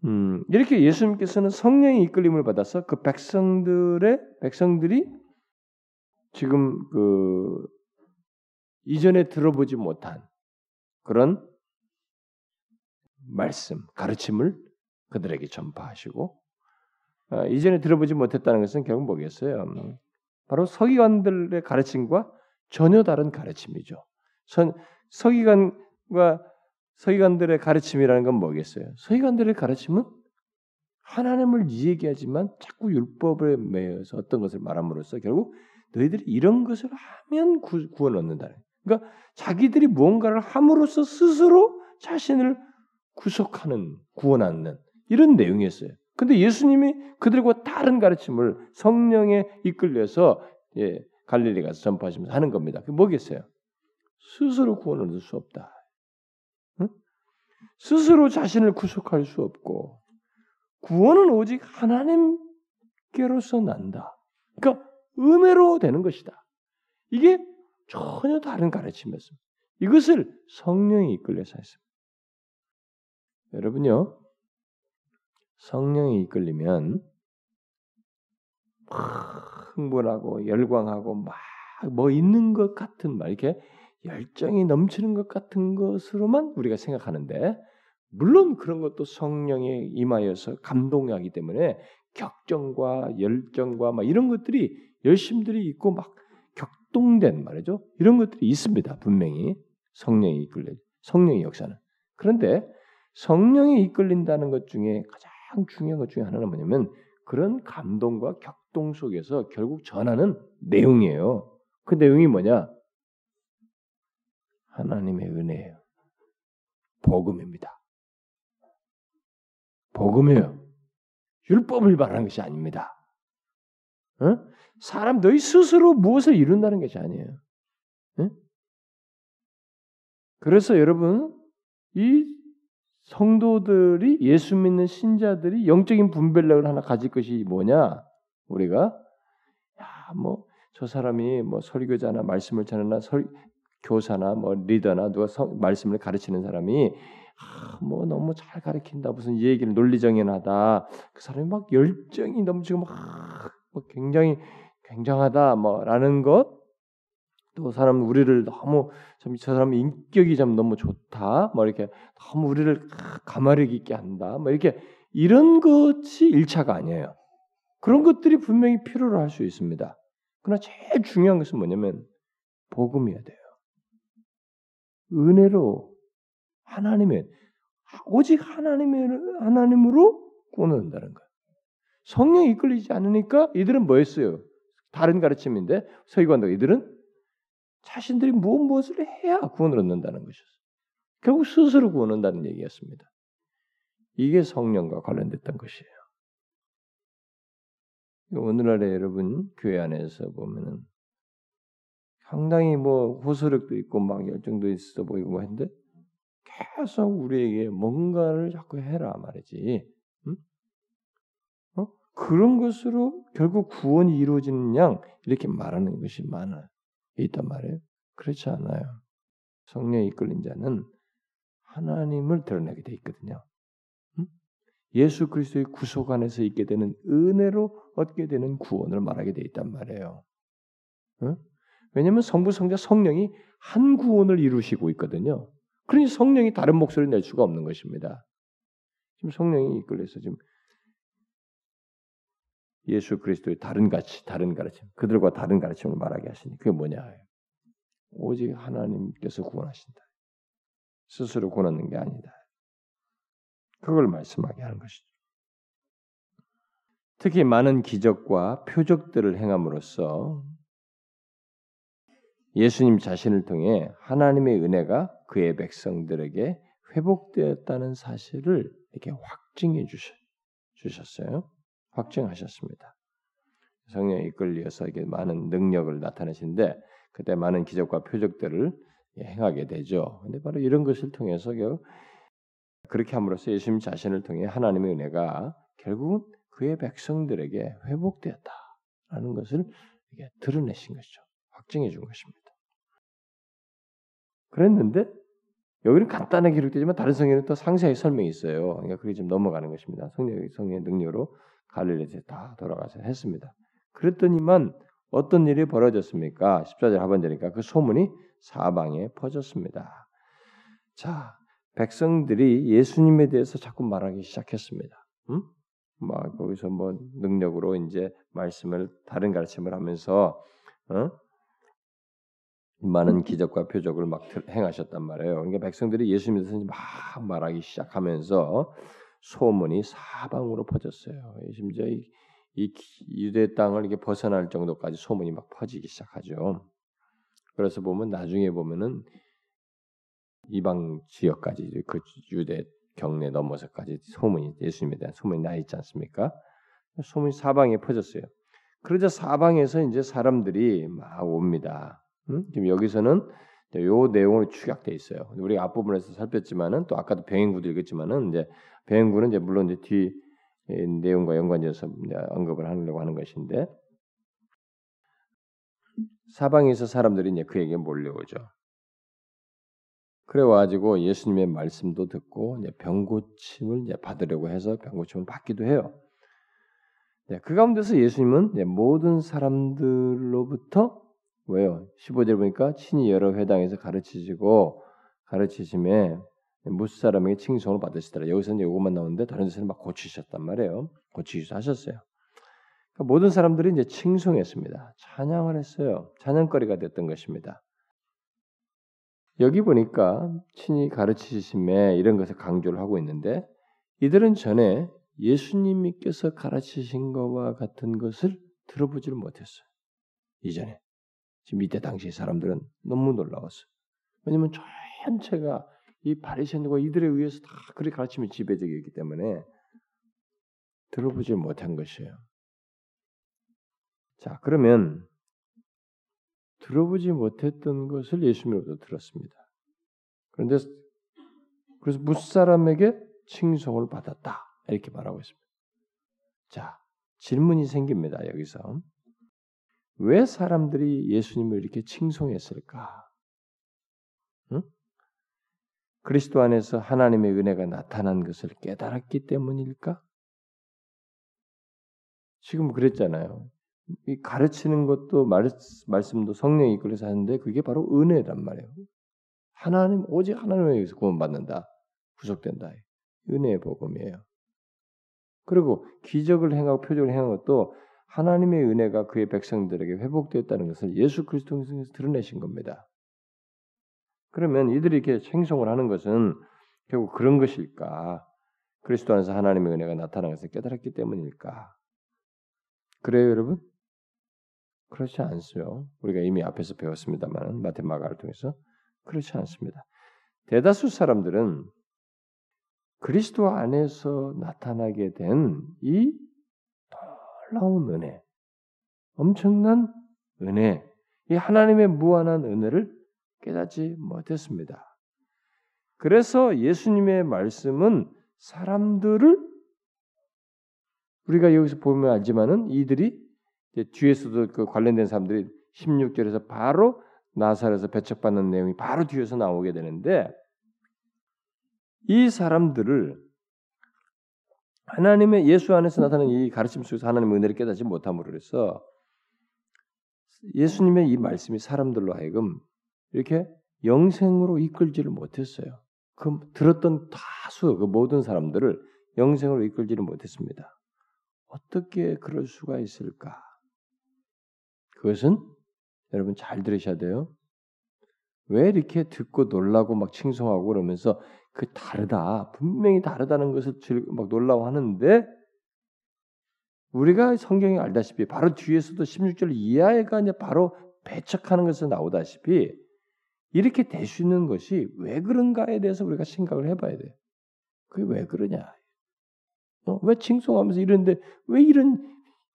음, 이렇게 예수님께서는 성령의 이끌림을 받아서 그 백성들의 백성들이 지금 그 이전에 들어보지 못한 그런 말씀, 가르침을 그들에게 전파하시고 어, 이전에 들어보지 못했다는 것은 결국 뭐겠어요? 음, 바로 서기관들의 가르침과 전혀 다른 가르침이죠. 선, 서기관과 서기관들의 가르침이라는 건 뭐겠어요? 서기관들의 가르침은 하나님을 얘기하지만 자꾸 율법에 매여서 어떤 것을 말함으로써 결국 너희들이 이런 것을 하면 구, 구원 얻는다는. 그러니까 자기들이 무언가를 함으로써 스스로 자신을 구속하는 구원하는 이런 내용이었어요. 근데 예수님이 그들과 다른 가르침을 성령에 이끌려서 예, 갈릴리 가서 전파하시면서 하는 겁니다. 그게 뭐겠어요? 스스로 구원을 얻을 수 없다. 응? 스스로 자신을 구속할 수 없고 구원은 오직 하나님께로서 난다. 그러니까 은혜로 되는 것이다. 이게 전혀 다른 가르침이었습니다. 이것을 성령이 이끌려서 했습니다. 여러분요, 성령이 이끌리면 막 흥분하고 열광하고 막 뭐 있는 것 같은 말 이렇게 열정이 넘치는 것 같은 것으로만 우리가 생각하는데 물론 그런 것도 성령에 임하여서 감동하기 때문에 격정과 열정과 막 이런 것들이 열심들이 있고 막 격동된 말이죠. 이런 것들이 있습니다. 분명히 성령이 이끌려 성령의 역사는. 그런데 성령이 이끌린다는 것 중에 가장 가장 중요한 것 중에 하나는 뭐냐면 그런 감동과 격동 속에서 결국 전하는 내용이에요. 그 내용이 뭐냐? 하나님의 은혜예요. 복음입니다. 복음이에요. 율법을 말하는 것이 아닙니다. 어? 사람 너희 스스로 무엇을 이룬다는 것이 아니에요. 어? 그래서 여러분 이 성도들이 예수 믿는 신자들이 영적인 분별력을 하나 가질 것이 뭐냐? 우리가? 야 뭐 저 사람이 뭐 설교자나 말씀을 전하나 설 교사나 뭐 리더나 누가 성, 말씀을 가르치는 사람이 아, 뭐 너무 잘 가르친다. 무슨 얘기를 논리정연하다. 그 사람이 막 열정이 넘치고 막, 막 굉장히 굉장하다. 뭐라는 것 또 사람 우리를 너무 좀저 사람 인격이 좀 너무 좋다. 뭐 이렇게 너무 우리를 가마르기 있게 한다. 뭐 이렇게 이런 것이 일차가 아니에요. 그런 것들이 분명히 필요로 할 수 있습니다. 그러나 제일 중요한 것은 뭐냐면 복음이어야 돼요. 은혜로 하나님의 오직 하나님의 하나님으로 구원한다는 거예요. 성령이 이끌리지 않으니까 이들은 뭐였어요? 다른 가르침인데 서기관도 이들은 자신들이 무엇 무엇을 해야 구원을 얻는다는 것이었어요. 결국 스스로 구원 얻는다는 얘기였습니다. 이게 성령과 관련됐던 것이에요. 오늘날에 여러분 교회 안에서 보면은 상당히 뭐 호소력도 있고 막 열정도 있어 보이고 뭐 했는데 계속 우리에게 뭔가를 자꾸 해라 말이지. 응? 어? 그런 것으로 결국 구원이 이루어지는 양 이렇게 말하는 것이 많아요. 있단 말이에요. 그렇지 않아요. 성령에 이끌린 자는 하나님을 드러내게 돼 있거든요. 예수 그리스도의 구속 안에서 있게 되는 은혜로 얻게 되는 구원을 말하게 돼 있단 말이에요. 왜냐하면 성부, 성자, 성령이 한 구원을 이루시고 있거든요. 그러니 성령이 다른 목소리를 낼 수가 없는 것입니다. 지금 성령이 이끌려서 지금 예수 그리스도의 다른 가치, 다른 가르침, 그들과 다른 가르침을 말하게 하시니 그게 뭐냐? 오직 하나님께서 구원하신다. 스스로 구원하는 게 아니다. 그걸 말씀하게 하는 것이죠. 특히 많은 기적과 표적들을 행함으로써 예수님 자신을 통해 하나님의 은혜가 그의 백성들에게 회복되었다는 사실을 이렇게 확증해 주셨어요. 확증하셨습니다. 성령에 이끌려서 이게 많은 능력을 나타내시는데 그때 많은 기적과 표적들을 행하게 되죠. 근데 바로 이런 것을 통해서 그렇게 함으로써 예수님 자신을 통해 하나님의 은혜가 결국은 그의 백성들에게 회복되었다라는 것을 드러내신 것이죠. 확증해 준 것입니다. 그랬는데 여기는 간단하게 기록되지만 다른 성경은 또 상세하게 설명이 있어요. 그러니까 그게 좀 넘어가는 것입니다. 성령 성령의 능력으로 갈릴리에 다 돌아가서 했습니다. 그랬더니만 어떤 일이 벌어졌습니까? 14절 하반절이니까 그 소문이 사방에 퍼졌습니다. 자, 백성들이 예수님에 대해서 자꾸 말하기 시작했습니다. 음? 막 거기서 뭐 능력으로 이제 말씀을 다른 가르침을 하면서 어? 많은 기적과 표적을 막 행하셨단 말이에요. 그러니까 백성들이 예수님에 대해서 막 말하기 시작하면서 소문이 사방으로 퍼졌어요. 심지어 이, 이 유대 땅을 이게 벗어날 정도까지 소문이 막 퍼지기 시작하죠. 그래서 보면 나중에 보면은 이방 지역까지 그 유대 경내 넘어서까지 소문이 예수님에 대한 소문이 나 있지 않습니까? 소문이 사방에 퍼졌어요. 그러자 사방에서 이제 사람들이 막 옵니다. 음? 지금 여기서는 요 내용으로 축약돼 있어요. 우리 앞부분에서 살폈지만은 또 아까도 병행구도 읽었지만은 이제 병행구는 이제 물론 이제 뒤 내용과 연관지어서 언급을 하려고 하는 것인데 사방에서 사람들이 이제 그에게 몰려오죠. 그래 가지고 예수님의 말씀도 듣고 이제 병고침을 이제 받으려고 해서 병고침을 받기도 해요. 네, 그 가운데서 예수님은 모든 사람들로부터 왜요? 15절 보니까 친히 여러 회당에서 가르치시고 가르치심에 무스 사람에게 칭송을 받으시더라. 여기서는 이것만 나오는데 다른 데서는 막 고치셨단 말이에요. 고치기도 하셨어요. 그러니까 모든 사람들이 이제 칭송했습니다. 찬양을 했어요. 찬양거리가 됐던 것입니다. 여기 보니까 친히 가르치심에 이런 것을 강조를 하고 있는데 이들은 전에 예수님께서 가르치신 것과 같은 것을 들어보지를 못했어요. 이전에. 지금 이때 당시 사람들은 너무 놀라웠어요. 왜냐하면 전체가 이 바리새인과 이들에 의해서 다 그렇게 가르침이 지배적이기 때문에 들어보지 못한 것이에요. 자, 그러면 들어보지 못했던 것을 예수님으로부터 들었습니다. 그런데 그래서 무사람에게 칭송을 받았다 이렇게 말하고 있습니다. 자, 질문이 생깁니다. 여기서 왜 사람들이 예수님을 이렇게 칭송했을까? 응? 그리스도 안에서 하나님의 은혜가 나타난 것을 깨달았기 때문일까? 지금 그랬잖아요. 이 가르치는 것도 말, 말씀도 성령이 이끌어서 하는데 그게 바로 은혜란 말이에요. 하나님 오직 하나님에 의해서 구원받는다. 구속된다. 은혜의 복음이에요. 그리고 기적을 행하고 표적을 행한 것도 하나님의 은혜가 그의 백성들에게 회복되었다는 것을 예수 그리스도를 통해서 드러내신 겁니다. 그러면 이들이 이렇게 행성을 하는 것은 결국 그런 것일까? 그리스도 안에서 하나님의 은혜가 나타난 것을 깨달았기 때문일까? 그래요, 여러분? 그렇지 않죠. 우리가 이미 앞에서 배웠습니다만 마테마가를 통해서 그렇지 않습니다. 대다수 사람들은 그리스도 안에서 나타나게 된 이 놀라운 은혜, 엄청난 은혜, 이 하나님의 무한한 은혜를 깨닫지 못했습니다. 그래서 예수님의 말씀은 사람들을 우리가 여기서 보면 알지만은 이들이 뒤에서도 그 관련된 사람들이 16절에서 바로 나사렛에서 배척받는 내용이 바로 뒤에서 나오게 되는데 이 사람들을 하나님의 예수 안에서 나타나는 이 가르침 속에서 하나님의 은혜를 깨닫지 못함으로 해서 예수님의 이 말씀이 사람들로 하여금 이렇게 영생으로 이끌지를 못했어요. 그 들었던 다수 그 모든 사람들을 영생으로 이끌지를 못했습니다. 어떻게 그럴 수가 있을까? 그것은 여러분 잘 들으셔야 돼요. 왜 이렇게 듣고 놀라고 막 칭송하고 그러면서 그 다르다 분명히 다르다는 것을 막 놀라워하는데 우리가 성경에 알다시피 바로 뒤에서도 16절 이하에가 이제 바로 배척하는 것을 나오다시피 이렇게 될수 있는 것이 왜 그런가에 대해서 우리가 생각을 해봐야 돼. 그게 왜 그러냐? 어, 왜 칭송하면서 이런데 왜 이런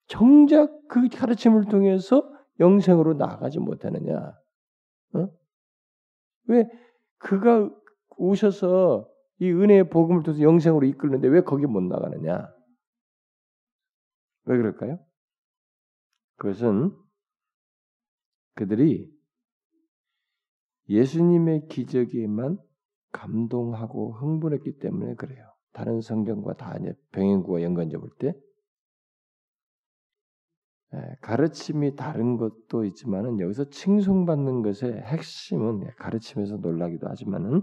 정작 그 가르침을 통해서 영생으로 나가지 못하느냐? 어? 왜 그가 오셔서 이 은혜의 복음을 통해서 영생으로 이끌는데 왜 거기 못 나가느냐? 왜 그럴까요? 그것은 그들이 예수님의 기적에만 감동하고 흥분했기 때문에 그래요. 다른 성경과 다 병행구와 연관져 볼 때, 예, 가르침이 다른 것도 있지만은 여기서 칭송받는 것의 핵심은 예, 가르침에서 놀라기도 하지만은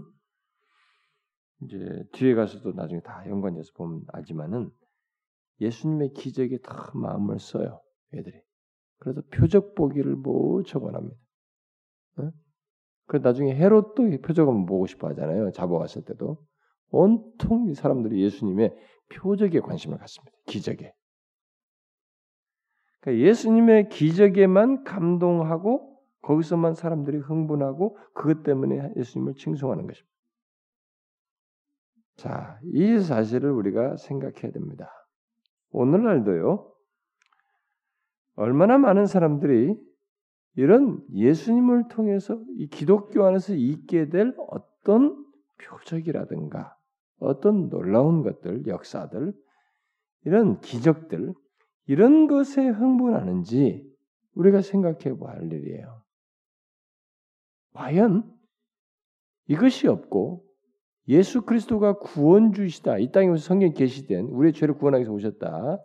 이제 뒤에 가서도 나중에 다 연관돼서 보면 알지만은 예수님의 기적에 더 마음을 써요 애들이. 그래서 표적 보기를 무척 원합니다. 네? 그 나중에 헤롯도 표적을 보고 싶어 하잖아요. 잡아왔을 때도 온통 이 사람들이 예수님의 표적에 관심을 갖습니다. 기적에. 그러니까 예수님의 기적에만 감동하고 거기서만 사람들이 흥분하고 그것 때문에 예수님을 칭송하는 것입니다. 자, 이 사실을 우리가 생각해야 됩니다. 오늘날도요, 얼마나 많은 사람들이 이런 예수님을 통해서 이 기독교 안에서 있게 될 어떤 표적이라든가 어떤 놀라운 것들, 역사들, 이런 기적들, 이런 것에 흥분하는지 우리가 생각해 봐야 할 일이에요. 과연 이것이 없고 예수 그리스도가 구원주시다. 이 땅에 오서 성경 계시된 우리의 죄를 구원하기 위해서 오셨다.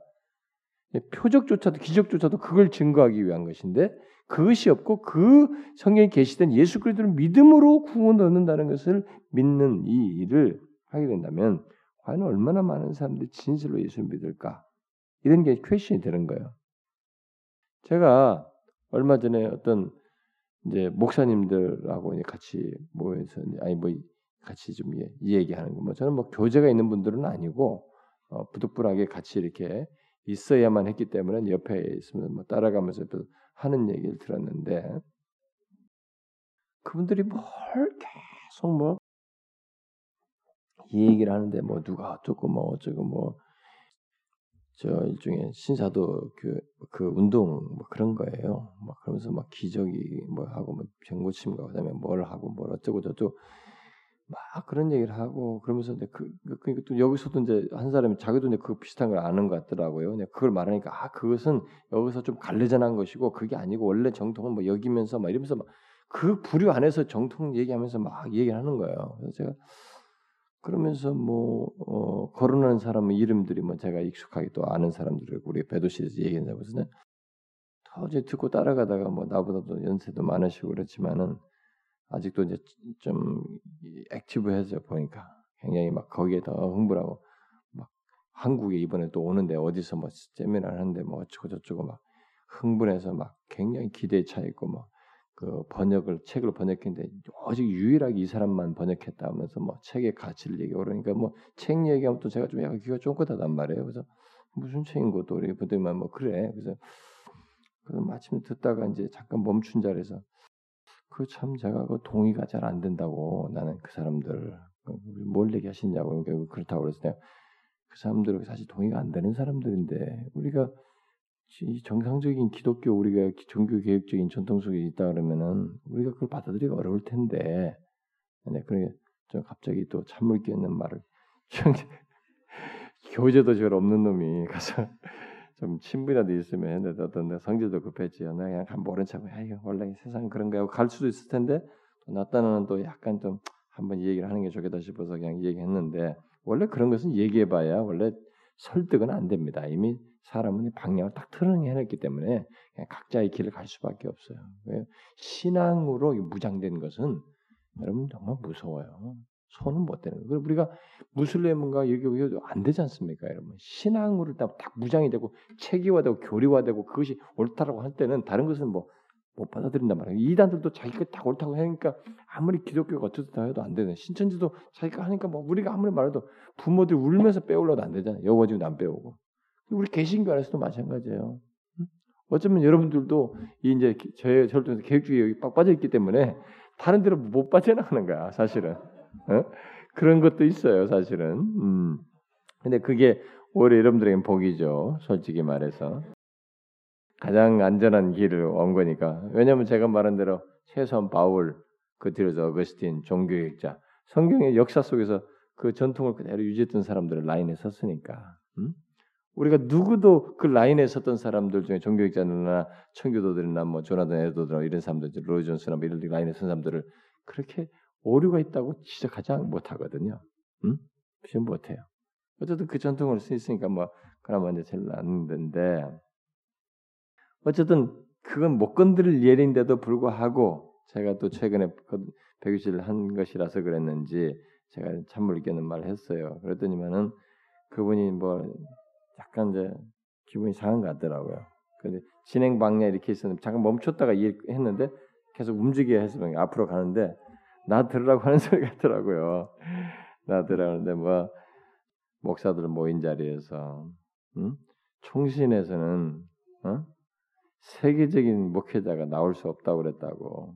표적조차도 기적조차도 그걸 증거하기 위한 것인데 그것이 없고 그 성경에 계시된 예수 그리스도를 믿음으로 구원 얻는다는 것을 믿는 이 일을 하게 된다면 과연 얼마나 많은 사람들이 진실로 예수를 믿을까? 이런 게 퀘션이 되는 거예요. 제가 얼마 전에 어떤 이제 목사님들하고 같이 모여서 아니 뭐 같이 좀이 얘기하는 거. 뭐 저는 뭐 교제가 있는 분들은 아니고 어, 부득불하게 같이 이렇게 있어야만 했기 때문에 옆에 있으면 뭐 따라가면서 하는 얘기를 들었는데 그분들이 뭘 계속 뭐 이 얘기를 하는데 뭐 누가 어쩌고 뭐 어쩌고 뭐 저 일종의 신사도 그, 그 운동 뭐 그런 거예요. 막 그러면서 막 기적이 뭐 하고 뭐 병고침과 그다음에 뭘 하고 뭘 어쩌고 저쩌고 막 그런 얘기를 하고 그러면서 이제 그, 그 그러니까 또 여기서도 이제 한 사람이 자기도 이제 그 비슷한 걸 아는 것 같더라고요. 근데 그걸 말하니까 아 그것은 여기서 좀 갈래전한 것이고 그게 아니고 원래 정통은 뭐 여기면서 막 이러면서 막 그 부류 안에서 정통 얘기하면서 막 얘기를 하는 거예요. 그래서 제가 그러면서 뭐 어, 거론하는 사람의 이름들이 뭐 제가 익숙하게 또 아는 사람들을 우리 배도실에서 얘기한다고 해서 도저히 듣고 따라가다가 뭐 나보다도 연세도 많으시고 그렇지만은 아직도 이제 좀 액티브해져 보니까 굉장히 막 거기에 더 흥분하고 막 한국에 이번에 또 오는데 어디서 뭐 세미나를 하는데 뭐 어쩌고 저쩌고 막 흥분해서 막 굉장히 기대에 차 있고 뭐그 번역을 책을 번역했는데 오직 유일하게 이 사람만 번역했다 하면서 뭐 책의 가치를 얘기하고 그러니까 뭐 책 얘기하면 또 제가 좀 약간 귀가 쫑긋하단 말이에요. 그래서 무슨 책인 것도 우리 부대만 뭐 그래. 그래서 그래서 마침 듣다가 이제 잠깐 멈춘 자리에서 그 참 제가 그 동의가 잘 안 된다고 나는 그 사람들 그뭘 얘기하시냐고 그러니까 그렇다고 그래서 내가 그 사람들은 사실 동의가 안 되는 사람들인데 우리가 정상적인 기독교 우리가 종교 개혁적인 전통 속에 있다 그러면은 우리가 그걸 받아들이기 어려울 텐데. 네, 그러게 좀 갑자기 또 찬물 끼는 말을 교제도 잘 없는 놈이 가서 좀 친분이라도 있으면 했는데 어떤 성질도 급했지. 나 그냥 모른 척, 아 이거 원래 세상 그런 거야. 갈 수도 있을 텐데 또 나타나는 또 약간 좀 한번 얘기를 하는 게 좋겠다 싶어서 그냥 얘기했는데 원래 그런 것은 얘기해봐야 원래 설득은 안 됩니다. 이미 사람은 방향을 딱 틀어내놨기 때문에 각자의 길을 갈 수밖에 없어요. 신앙으로 무장된 것은 여러분 정말 무서워요. 손은 못 대는 거예요. 우리가 무슬림과 여기 안 되지 않습니까, 여러분? 신앙으로 딱, 딱 무장이 되고 체계화되고 교리화되고 그것이 옳다라고 할 때는 다른 것은 뭐 못 받아들인단 말이에요. 이단들도 자기가 딱 옳다고 하니까 아무리 기독교가 어떻다 해도 안 되는 신천지도 자기가 하니까 뭐 우리가 아무리 말해도 부모들이 울면서 빼올려도 안 되잖아요. 여워지고 안 빼오고. 우리 개신교 안에서도 마찬가지예요. 어쩌면 여러분들도 이제 저의 절도에서 계획주의에 빡 빠져 있기 때문에 다른 데로 못 빠져나가는 거야, 사실은. 어? 그런 것도 있어요, 사실은. 음. 근데 그게 오히려 여러분들에겐 복이죠, 솔직히 말해서. 가장 안전한 길을 온 거니까. 왜냐하면 제가 말한 대로 최소한 바울, 그 뒤로서 어거스틴, 종교학자, 성경의 역사 속에서 그 전통을 그대로 유지했던 사람들을 라인에 섰으니까. 음? 우리가 누구도 그 라인에 섰던 사람들 중에 종교학자들이나 청교도들이나 뭐 조나단 에도드나 이런 사람들, 로이 존스나 뭐 이런 라인에 선 사람들을 그렇게 오류가 있다고 지적하지 못하거든요. 음? 지금 못해요. 어쨌든 그 전통을 쓰니까 뭐 그나마 이제 제일 낫는데 어쨌든 그건 못 건드릴 예인데도 불구하고 제가 또 최근에 배교실을 한 것이라서 그랬는지 제가 참물 있게는 말을 했어요. 그랬더니만은 그분이 뭐 약간 이제 기분이 상한 것 같더라고요. 근데 진행 방향 이렇게 있었는데 잠깐 멈췄다가 했는데 계속 움직여야 해서 앞으로 가는데 나 들으라고 하는 소리 같더라고요. 나 들으라는데 뭐 목사들 모인 자리에서 응? 총신에서는 어? 세계적인 목회자가 나올 수 없다고 그랬다고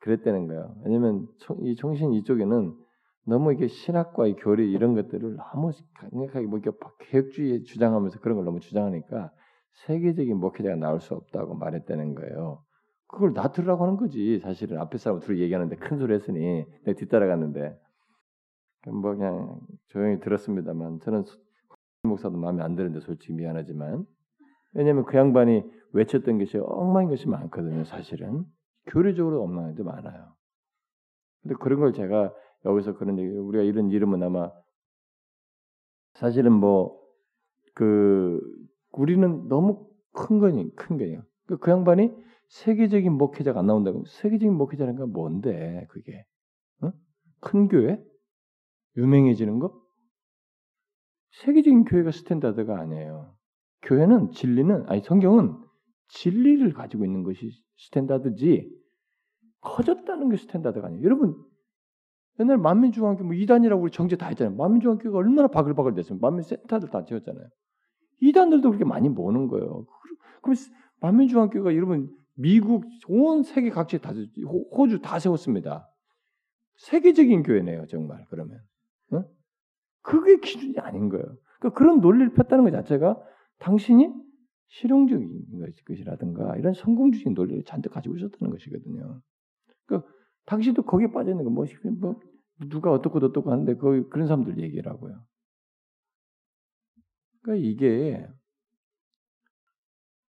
그랬다는 거예요. 왜냐면 이 총신 이쪽에는 너무 이게 신학과의 교리 이런 것들을 너무 강력하게 뭐 개혁주의 주장하면서 그런 걸 너무 주장하니까 세계적인 목회자가 나올 수 없다고 말했다는 거예요. 그걸 나 들으라고 하는 거지. 사실은 앞에 사람 둘이 얘기하는데 큰 소리 했으니 내가 뒤따라갔는데 뭐 그냥 조용히 들었습니다만 저는 목사도 마음에 안 드는데 솔직히 미안하지만 왜냐하면 그 양반이 외쳤던 것이 엉망인 것이 많거든요. 사실은 교리적으로 엉망한 게 많아요. 근데 그런 걸 제가 여기서 그런 얘기 우리가 이런 이름은 아마 사실은 뭐 그 우리는 너무 큰 거니 큰 거예요. 그, 그 양반이 세계적인 목회자가 안 나온다고 세계적인 목회자는 건 뭔데 그게 어? 큰 교회 유명해지는 거 세계적인 교회가 standard가 아니에요. 교회는 진리는 아니 성경은 진리를 가지고 있는 것이 standard지 커졌다는 게 standard가 아니에요. 여러분 옛날 만민중앙교 뭐 이단이라고 우리 정죄 다 했잖아요. 만민중앙교가 얼마나 바글바글 됐으면 만민 센터들 다 지었잖아요. 이단들도 그렇게 많이 모는 거예요. 그럼 만민중앙교가 여러분 미국 온 세계 각지에 다 호주 다 세웠습니다. 세계적인 교회네요, 정말 그러면. 어? 그게 기준이 아닌 거예요. 그러니까 그런 논리를 폈다는 것 자체가 당신이 실용적인 것이라든가 이런 성공주의적 논리를 잔뜩 가지고 있었다는 것이거든요. 그러니까 당신도 거기에 빠져 있는 거 뭐, 뭐 누가 어떻고 어떻고 하는데 그 그런 사람들 얘기라고요. 그러니까 이게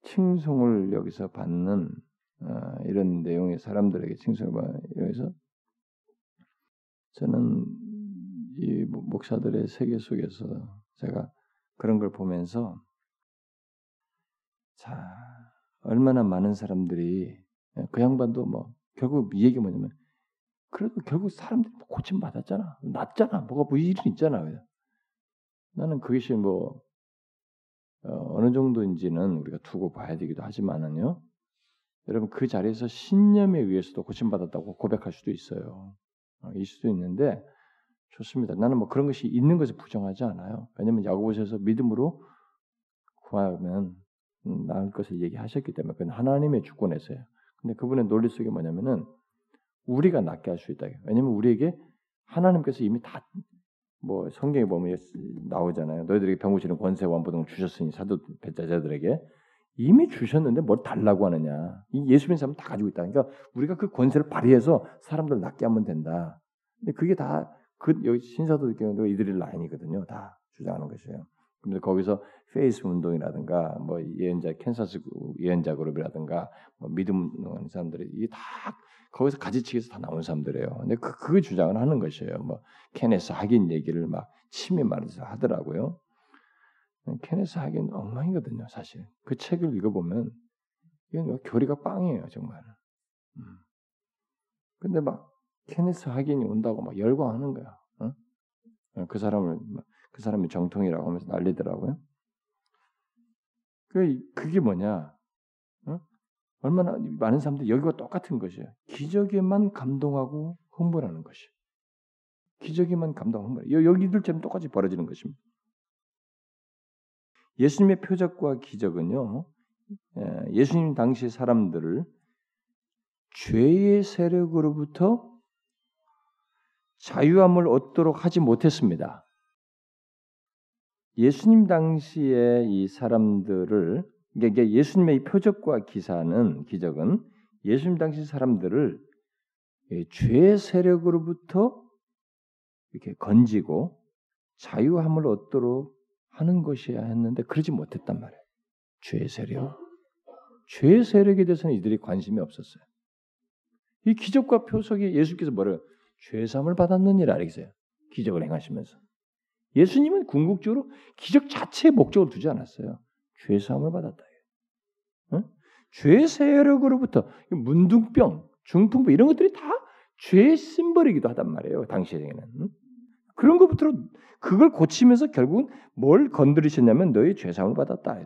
칭송을 여기서 받는 어, 이런 내용의 사람들에게 칭송을 받는 여기서 저는 이 목사들의 세계 속에서 제가 그런 걸 보면서 자 얼마나 많은 사람들이 그 양반도 뭐 결국 이 얘기 뭐냐면 그래도 결국 사람들이 뭐 고침 받았잖아. 낫잖아. 뭐가 뭐 일이 있잖아. 나는 그것이 뭐 어, 느 정도인지는 우리가 두고 봐야 되기도 하지만은요 여러분 그 자리에서 신념에 의해서도 고침 받았다고 고백할 수도 있어요 어, 이 수도 있는데 좋습니다. 나는 뭐 그런 것이 있는 것을 부정하지 않아요. 왜냐하면 야고보서에서 믿음으로 구하면 나을 것을 얘기하셨기 때문에 그건 하나님의 주권에서요. 근데 그분의 논리 속에 뭐냐면은 우리가 낫게 할 수 있다. 왜냐하면 우리에게 하나님께서 이미 다 뭐 성경에 보면 나오잖아요. 너희들에게 병 고치는 권세 완부등을 주셨으니 사도 배자자들에게 이미 주셨는데 뭘 달라고 하느냐. 이 예수 믿는 사람은 다 가지고 있다. 그러니까 우리가 그 권세를 발휘해서 사람들 낫게 하면 된다. 근데 그게 다 그 여기 신사도교도 이들의 라인이거든요. 다 주장하는 것이에요. 근데 거기서 페이스 운동이라든가 뭐 예언자 캔사스 예언자 그룹이라든가 뭐 믿음 하는 사람들이 이게 다 거기서 가지치기에서 다 나온 사람들이에요. 근데 그, 그 주장을 하는 것이에요. 뭐 케네스 하긴 얘기를 막 침이 말해서 하더라고요. 케네스 하긴 엉망이거든요, 사실. 그 책을 읽어보면 이건 뭐 교리가 빵이에요, 정말. 음. 근데 막 케네스 하긴이 온다고 막 열광하는 거야. 어? 어그 사람을 그 사람이 정통이라고 하면서 난리더라고요. 그 그게 뭐냐? 어? 얼마나 많은 사람들이 여기와 똑같은 것이에요. 기적에만 감동하고 흥분하는 것이. 기적에만 감동 흥분. 여기들처럼 똑같이 벌어지는 것입니다. 예수님의 표적과 기적은요. 예, 예수님 당시 사람들을 죄의 세력으로부터 자유함을 얻도록 하지 못했습니다. 예수님 당시에 이 사람들을 그러니까 예수님의 이 표적과 기사는 기적은 예수님 당시 사람들을 죄의 세력으로부터 이렇게 건지고 자유함을 얻도록 하는 것이야 했는데 그러지 못했단 말이에요. 죄의 세력. 죄의 세력에 대해서는 이들이 관심이 없었어요. 이 기적과 표석이 예수께서 뭐래요? 죄삼을 받았느니라 알겠어요. 기적을 행하시면서. 예수님은 궁극적으로 기적 자체의 목적을 두지 않았어요. 죄삼을 받았다. 응? 죄 세력으로부터 문둥병, 중풍부 이런 것들이 다 죄의 심벌이기도 하단 말이에요. 당시에는. 응? 그런 것부터 그걸 고치면서 결국은 뭘 건드리셨냐면 너희 죄상을 받았다.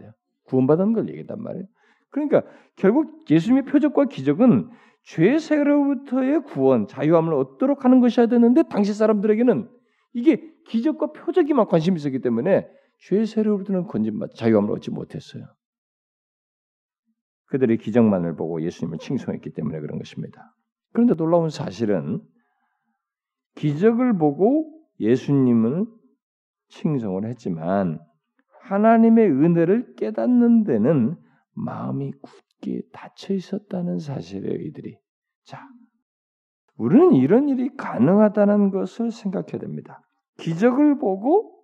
구원받은 걸 얘기했단 말이에요. 그러니까 결국 예수님의 표적과 기적은 죄 세로부터의 구원, 자유함을 얻도록 하는 것이어야 되는데 당시 사람들에게는 이게 기적과 표적이만 관심이 있었기 때문에 죄 세로부터는 건진받 자유함을 얻지 못했어요. 그들의 기적만을 보고 예수님을 칭송했기 때문에 그런 것입니다. 그런데 놀라운 사실은 기적을 보고 예수님을 칭송을 했지만 하나님의 은혜를 깨닫는 데는 마음이 굳게 닫혀 있었다는 사실이에요, 이들이. 자, 우리는 이런 일이 가능하다는 것을 생각해야 됩니다. 기적을 보고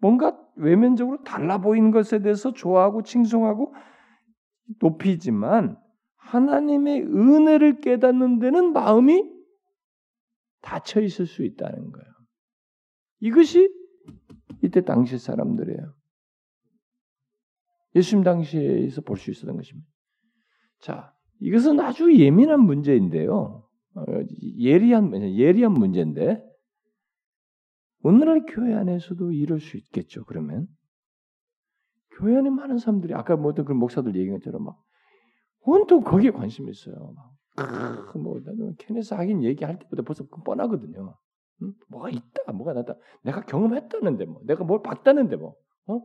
뭔가 외면적으로 달라 보이는 것에 대해서 좋아하고 칭송하고 높이지만 하나님의 은혜를 깨닫는 데는 마음이 닫혀 있을 수 있다는 거예요. 이것이 이때 당시 사람들이에요. 예수님 당시에서 볼 수 있었던 것입니다. 자, 이것은 아주 예민한 문제인데요. 어, 예리한 예리한 문제인데 오늘날 교회 안에서도 이럴 수 있겠죠. 그러면 교회 안에 많은 사람들이 아까 뭐 어떤 그 목사들 얘기한 것처럼 막 온통 거기에 관심이 있어요. 막, 뭐 나는 케네스 하긴 얘기할 때보다 벌써 뻔하거든요. 응? 뭐가 있다, 뭐가 나다. 내가 경험했다는데 뭐, 내가 뭘 봤다는데 뭐, 어?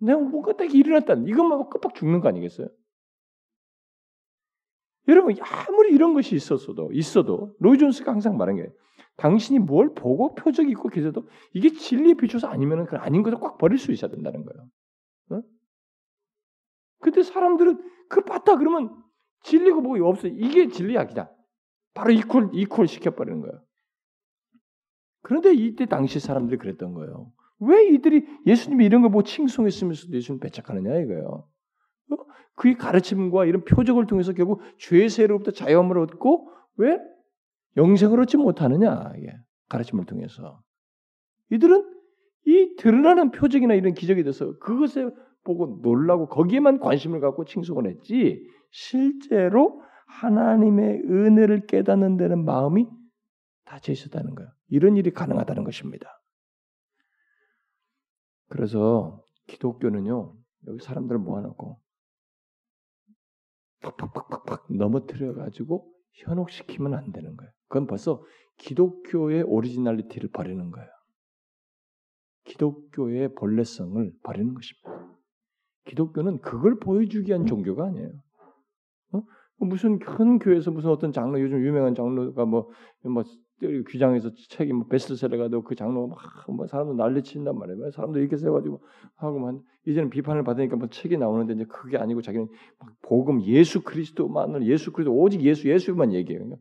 내가 뭔가 딱 일어났다는 이것만 끄박 죽는 거 아니겠어요? 여러분 아무리 이런 것이 있었어도 있어도 로이 존스가 항상 말한 게 당신이 뭘 보고 표적이 있고 계셔도 이게 진리에 비춰서 아니면은 그 아닌 것을 꽉 버릴 수 있어야 된다는 거예요. 어? 근데 사람들은 그 봤다 그러면 진리고 뭐가 없어. 이게 그냥. 바로 이퀄 이퀄 시켜 버리는 거예요. 그런데 이때 당시 사람들이 그랬던 거예요. 왜 이들이 예수님이 이런 걸 보고 칭송했으면서도 예수님 배척하느냐 이거예요. 어? 그의 가르침과 이런 표적을 통해서 결국 죄세로부터 자유함을 얻고 왜 영생을 얻지 못하느냐 이게 가르침을 통해서 이들은 이 드러나는 표적이나 이런 기적에 대해서 그것에 보고 놀라고 거기에만 관심을 갖고 칭송을 했지 실제로 하나님의 은혜를 깨닫는 데는 마음이 닫혀 있었다는 거예요. 이런 일이 가능하다는 것입니다. 그래서 기독교는요, 여기 사람들을 모아놓고 팍팍팍팍팍 넘어뜨려 가지고 현혹시키면 안 되는 거예요. 그건 벌써 기독교의 originality를 버리는 거예요. 기독교의 본래성을 버리는 것입니다. 기독교는 그걸 보여주기 위한 종교가 아니에요. 어? 무슨 큰 교회에서 무슨 어떤 장로 요즘 유명한 장로가 뭐 뭐 뭐 귀장에서 책이 뭐 베스트셀러가 되고 그 장로가 막뭐 사람들 난리 친단 말이에요. 사람들 이렇게 세가지고 하고만 이제는 비판을 받으니까 뭐 책이 나오는데 이제 그게 아니고 자기는 복음 예수 그리스도만을 예수 그리스도 오직 예수 예수만 얘기해요.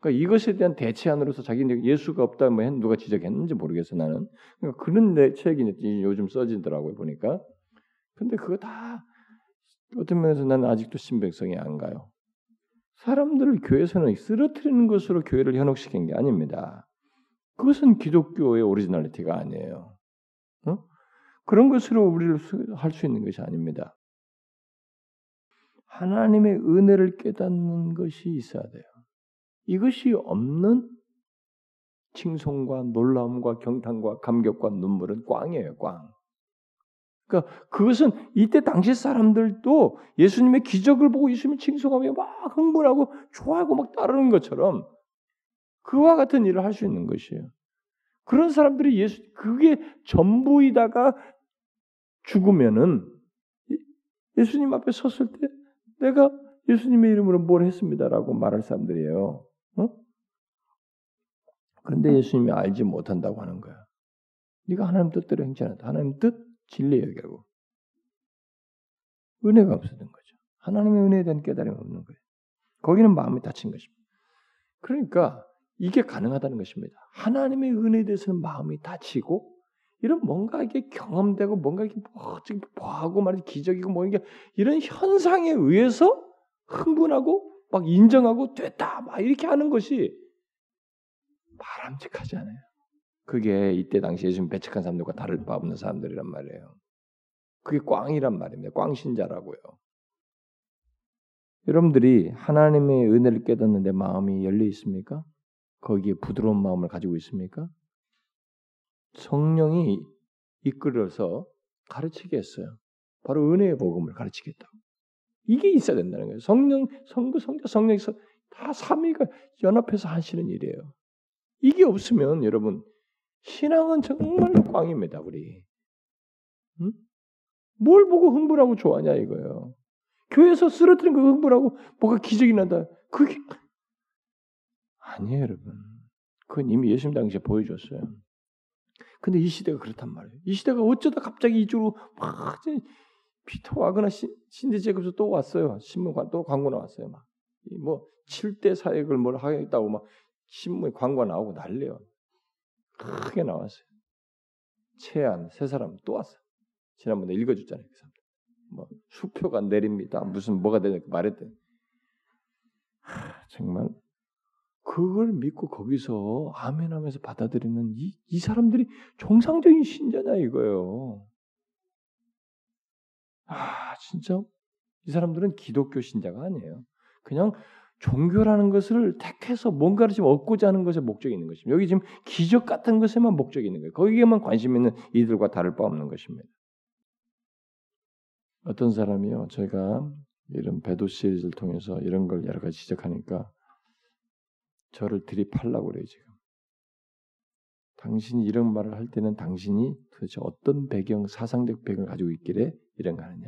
그러니까 이것에 대한 대체안으로서 자기는 예수가 없다 뭐 누가 지적했는지 모르겠어 나는. 그러니까 그런 내 책이 요즘 써지더라고요 보니까. 근데 그거 다 어떤 면에서 나는 아직도 신빙성이 안 가요. 사람들을 교회에서는 쓰러뜨리는 것으로 교회를 현혹시킨 게 아닙니다. 그것은 기독교의 originality가 아니에요. 어? 그런 것으로 우리를 할 수 있는 것이 아닙니다. 하나님의 은혜를 깨닫는 것이 있어야 돼요. 이것이 없는 칭송과 놀라움과 경탄과 감격과 눈물은 꽝이에요, 꽝. 그러니까 그것은 이때 당시 사람들도 예수님의 기적을 보고 예수님을 칭송하며 막 흥분하고 좋아하고 막 따르는 것처럼 그와 같은 일을 할 수 있는 것이에요. 그런 사람들이 예수 그게 전부이다가 죽으면은 예수님 앞에 섰을 때 내가 예수님의 이름으로 뭘 했습니다라고 말할 사람들이에요. 어? 그런데 예수님이 알지 못한다고 하는 거야. 네가 하나님 뜻대로 행치 않았다. 하나님 뜻 진리예요 결국. 은혜가 없었던 거죠. 하나님의 은혜에 대한 깨달음이 없는 거예요. 거기는 마음이 다친 것입니다. 그러니까 이게 가능하다는 것입니다. 하나님의 은혜에 대해서는 마음이 다치고 이런 뭔가 이게 경험되고 뭔가 이게 뭐 뭐하고 말이 기적이고 뭐 이게 이런 현상에 의해서 흥분하고 막 인정하고 됐다 막 이렇게 하는 것이 바람직하지 않아요. 그게 이때 당시 예수님 배척한 사람들과 다를 바 없는 사람들이란 말이에요. 그게 꽝이란 말입니다. 꽝신자라고요. 여러분들이 하나님의 은혜를 깨닫는데 마음이 열려 있습니까? 거기에 부드러운 마음을 가지고 있습니까? 성령이 이끌어서 가르치게 했어요. 바로 은혜의 복음을 가르치겠다고. 이게 있어야 된다는 거예요. 성령, 성부, 성자, 성령이 다 삼위가 연합해서 하시는 일이에요. 이게 없으면 여러분 신앙은 정말로 꽝입니다. 우리 응? 뭘 보고 흥분하고 좋아하냐 이거예요. 교회에서 쓰러뜨린 거 흥분하고 뭐가 기적이 난다. 그게 아니에요, 여러분. 그건 이미 예수님 당시에 보여줬어요. 근데 이 시대가 그렇단 말이에요. 이 시대가 어쩌다 갑자기 이쪽으로 막 피터 와거나 신대 제급에서 또 왔어요. 신문관 또 광고 나왔어요. 막뭐 7대 사역을 뭘 하겠다고 막 신문 광고 나오고 난리요. 크게 나왔어요. 최안 세 사람 또 왔어. 지난번에 읽어줬잖아요. 그 사람. 뭐 수표가 내립니다. 무슨 뭐가 되냐 말했더니 하, 정말 그걸 믿고 거기서 아멘하면서 받아들이는 이, 이 사람들이 정상적인 신자냐 이거예요. 아 진짜 이 사람들은 기독교 신자가 아니에요. 그냥 종교라는 것을 택해서 뭔가를 지금 얻고자 하는 것에 목적이 있는 것입니다. 여기 지금 기적 같은 것에만 목적이 있는 거예요. 거기에만 관심 있는 이들과 다를 바 없는 것입니다. 어떤 사람이요, 제가 이런 배도 시리즈를 통해서 이런 걸 여러 가지 지적하니까 저를 들이팔라고 그래요, 지금. 당신이 이런 말을 할 때는 당신이 도대체 어떤 배경, 사상적 배경을 가지고 있길래 이런 거 하느냐.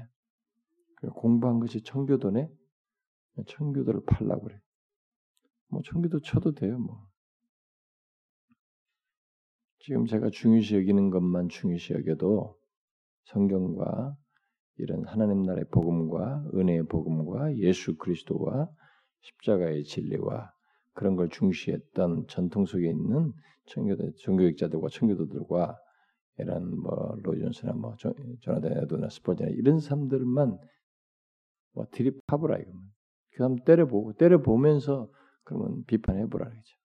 공부한 것이 청교도네? 청교도를 팔라고 그래. 뭐 청교도 쳐도 돼요, 뭐. 지금 제가 중요시 여기는 것만 중요시 여겨도 성경과 이런 하나님 나라의 복음과 은혜의 복음과 예수 그리스도와 십자가의 진리와 그런 걸 중시했던 전통 속에 있는 청교도 종교학자들과 청교도들과 이런 뭐 로이존스나 뭐 조나단 에도나 스포츠나 이런 사람들만 뭐 드립합으라 이거면 그 사람 때려보고 때려보면서 그러면 비판해 보라 그러죠.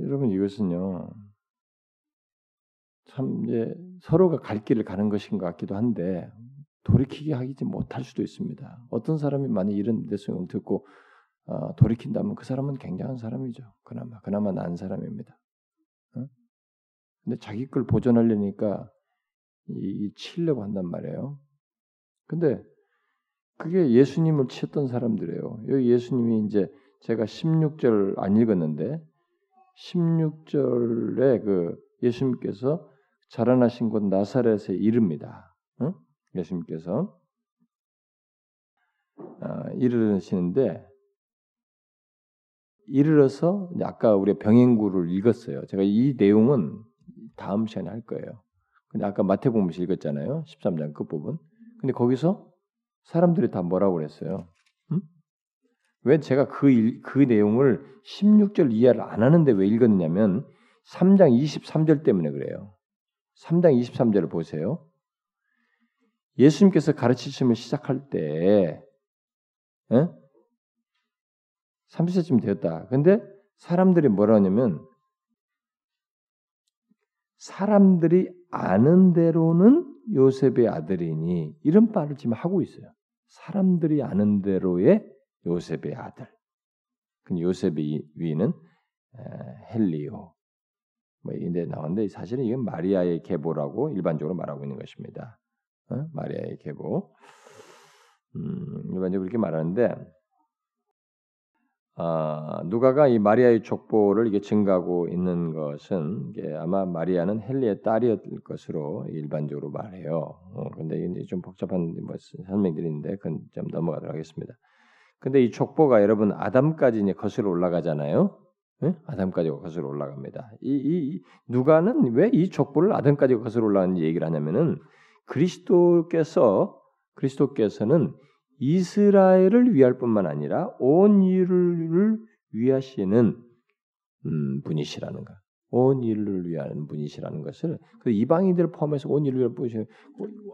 여러분 이것은요 참 이제 서로가 갈 길을 가는 것인 것 같기도 한데 돌이키게 하지 못할 수도 있습니다. 어떤 사람이 만약 이런 내용을 듣고 어, 돌이킨다면 그 사람은 굉장한 사람이죠. 그나마 그나마 난 사람입니다. 어? 근데 자기 걸 보존하려니까 이, 이 치려고 한단 말이에요. 근데 그게 예수님을 치던 사람들이에요. 여기 예수님이 이제 제가 16절 안 읽었는데 16절에 그 예수님께서 자라나신 곳 나사렛에 이릅니다. 응? 예수님께서 아, 이르시는데 이르러서 아까 우리 병행구를 읽었어요. 제가 이 내용은 다음 시간에 할 거예요. 근데 아까 마태복음에서 읽었잖아요. 13장 끝부분. 근데 거기서 사람들이 다 뭐라고 그랬어요? 응? 왜 제가 그, 일, 그 내용을 16절 이해를 안 하는데 왜 읽었냐면 3장 23절 때문에 그래요. 3장 23절을 보세요. 예수님께서 가르치심을 시작할 때 에? 30세쯤 되었다. 근데 사람들이 뭐라 하냐면 사람들이 아는 대로는 요셉의 아들이니 이런 말을 지금 하고 있어요. 사람들이 아는 대로의 요셉의 아들. 요셉의 위는 헬리오. 뭐 이데 나오는데 사실은 이건 마리아의 계보라고 일반적으로 말하고 있는 것입니다. 어? 마리아의 계보. 음, 일반적으로 그렇게 말하는데 아, 누가가 이 마리아의 족보를 이게 증가하고 있는 것은 아마 마리아는 헨리의 딸이었을 것으로 일반적으로 말해요. 어, 근데 이제 좀 복잡한 뭐 설명들이 있는데 그건 좀 넘어가도록 하겠습니다. 근데 이 족보가 여러분 아담까지 이제 거슬러 올라가잖아요. 네? 아담까지 거슬러 올라갑니다. 이, 이, 누가는 왜 이 족보를 아담까지 거슬러 올라가는 얘기를 하냐면은 그리스도께서 그리스도께서는 이스라엘을 위할 뿐만 아니라 온 인류를 위하시는 음, 분이시라는 거. 온 인류를 위하는 분이시라는 것을 그 이방인들을 포함해서 온 인류를 보시는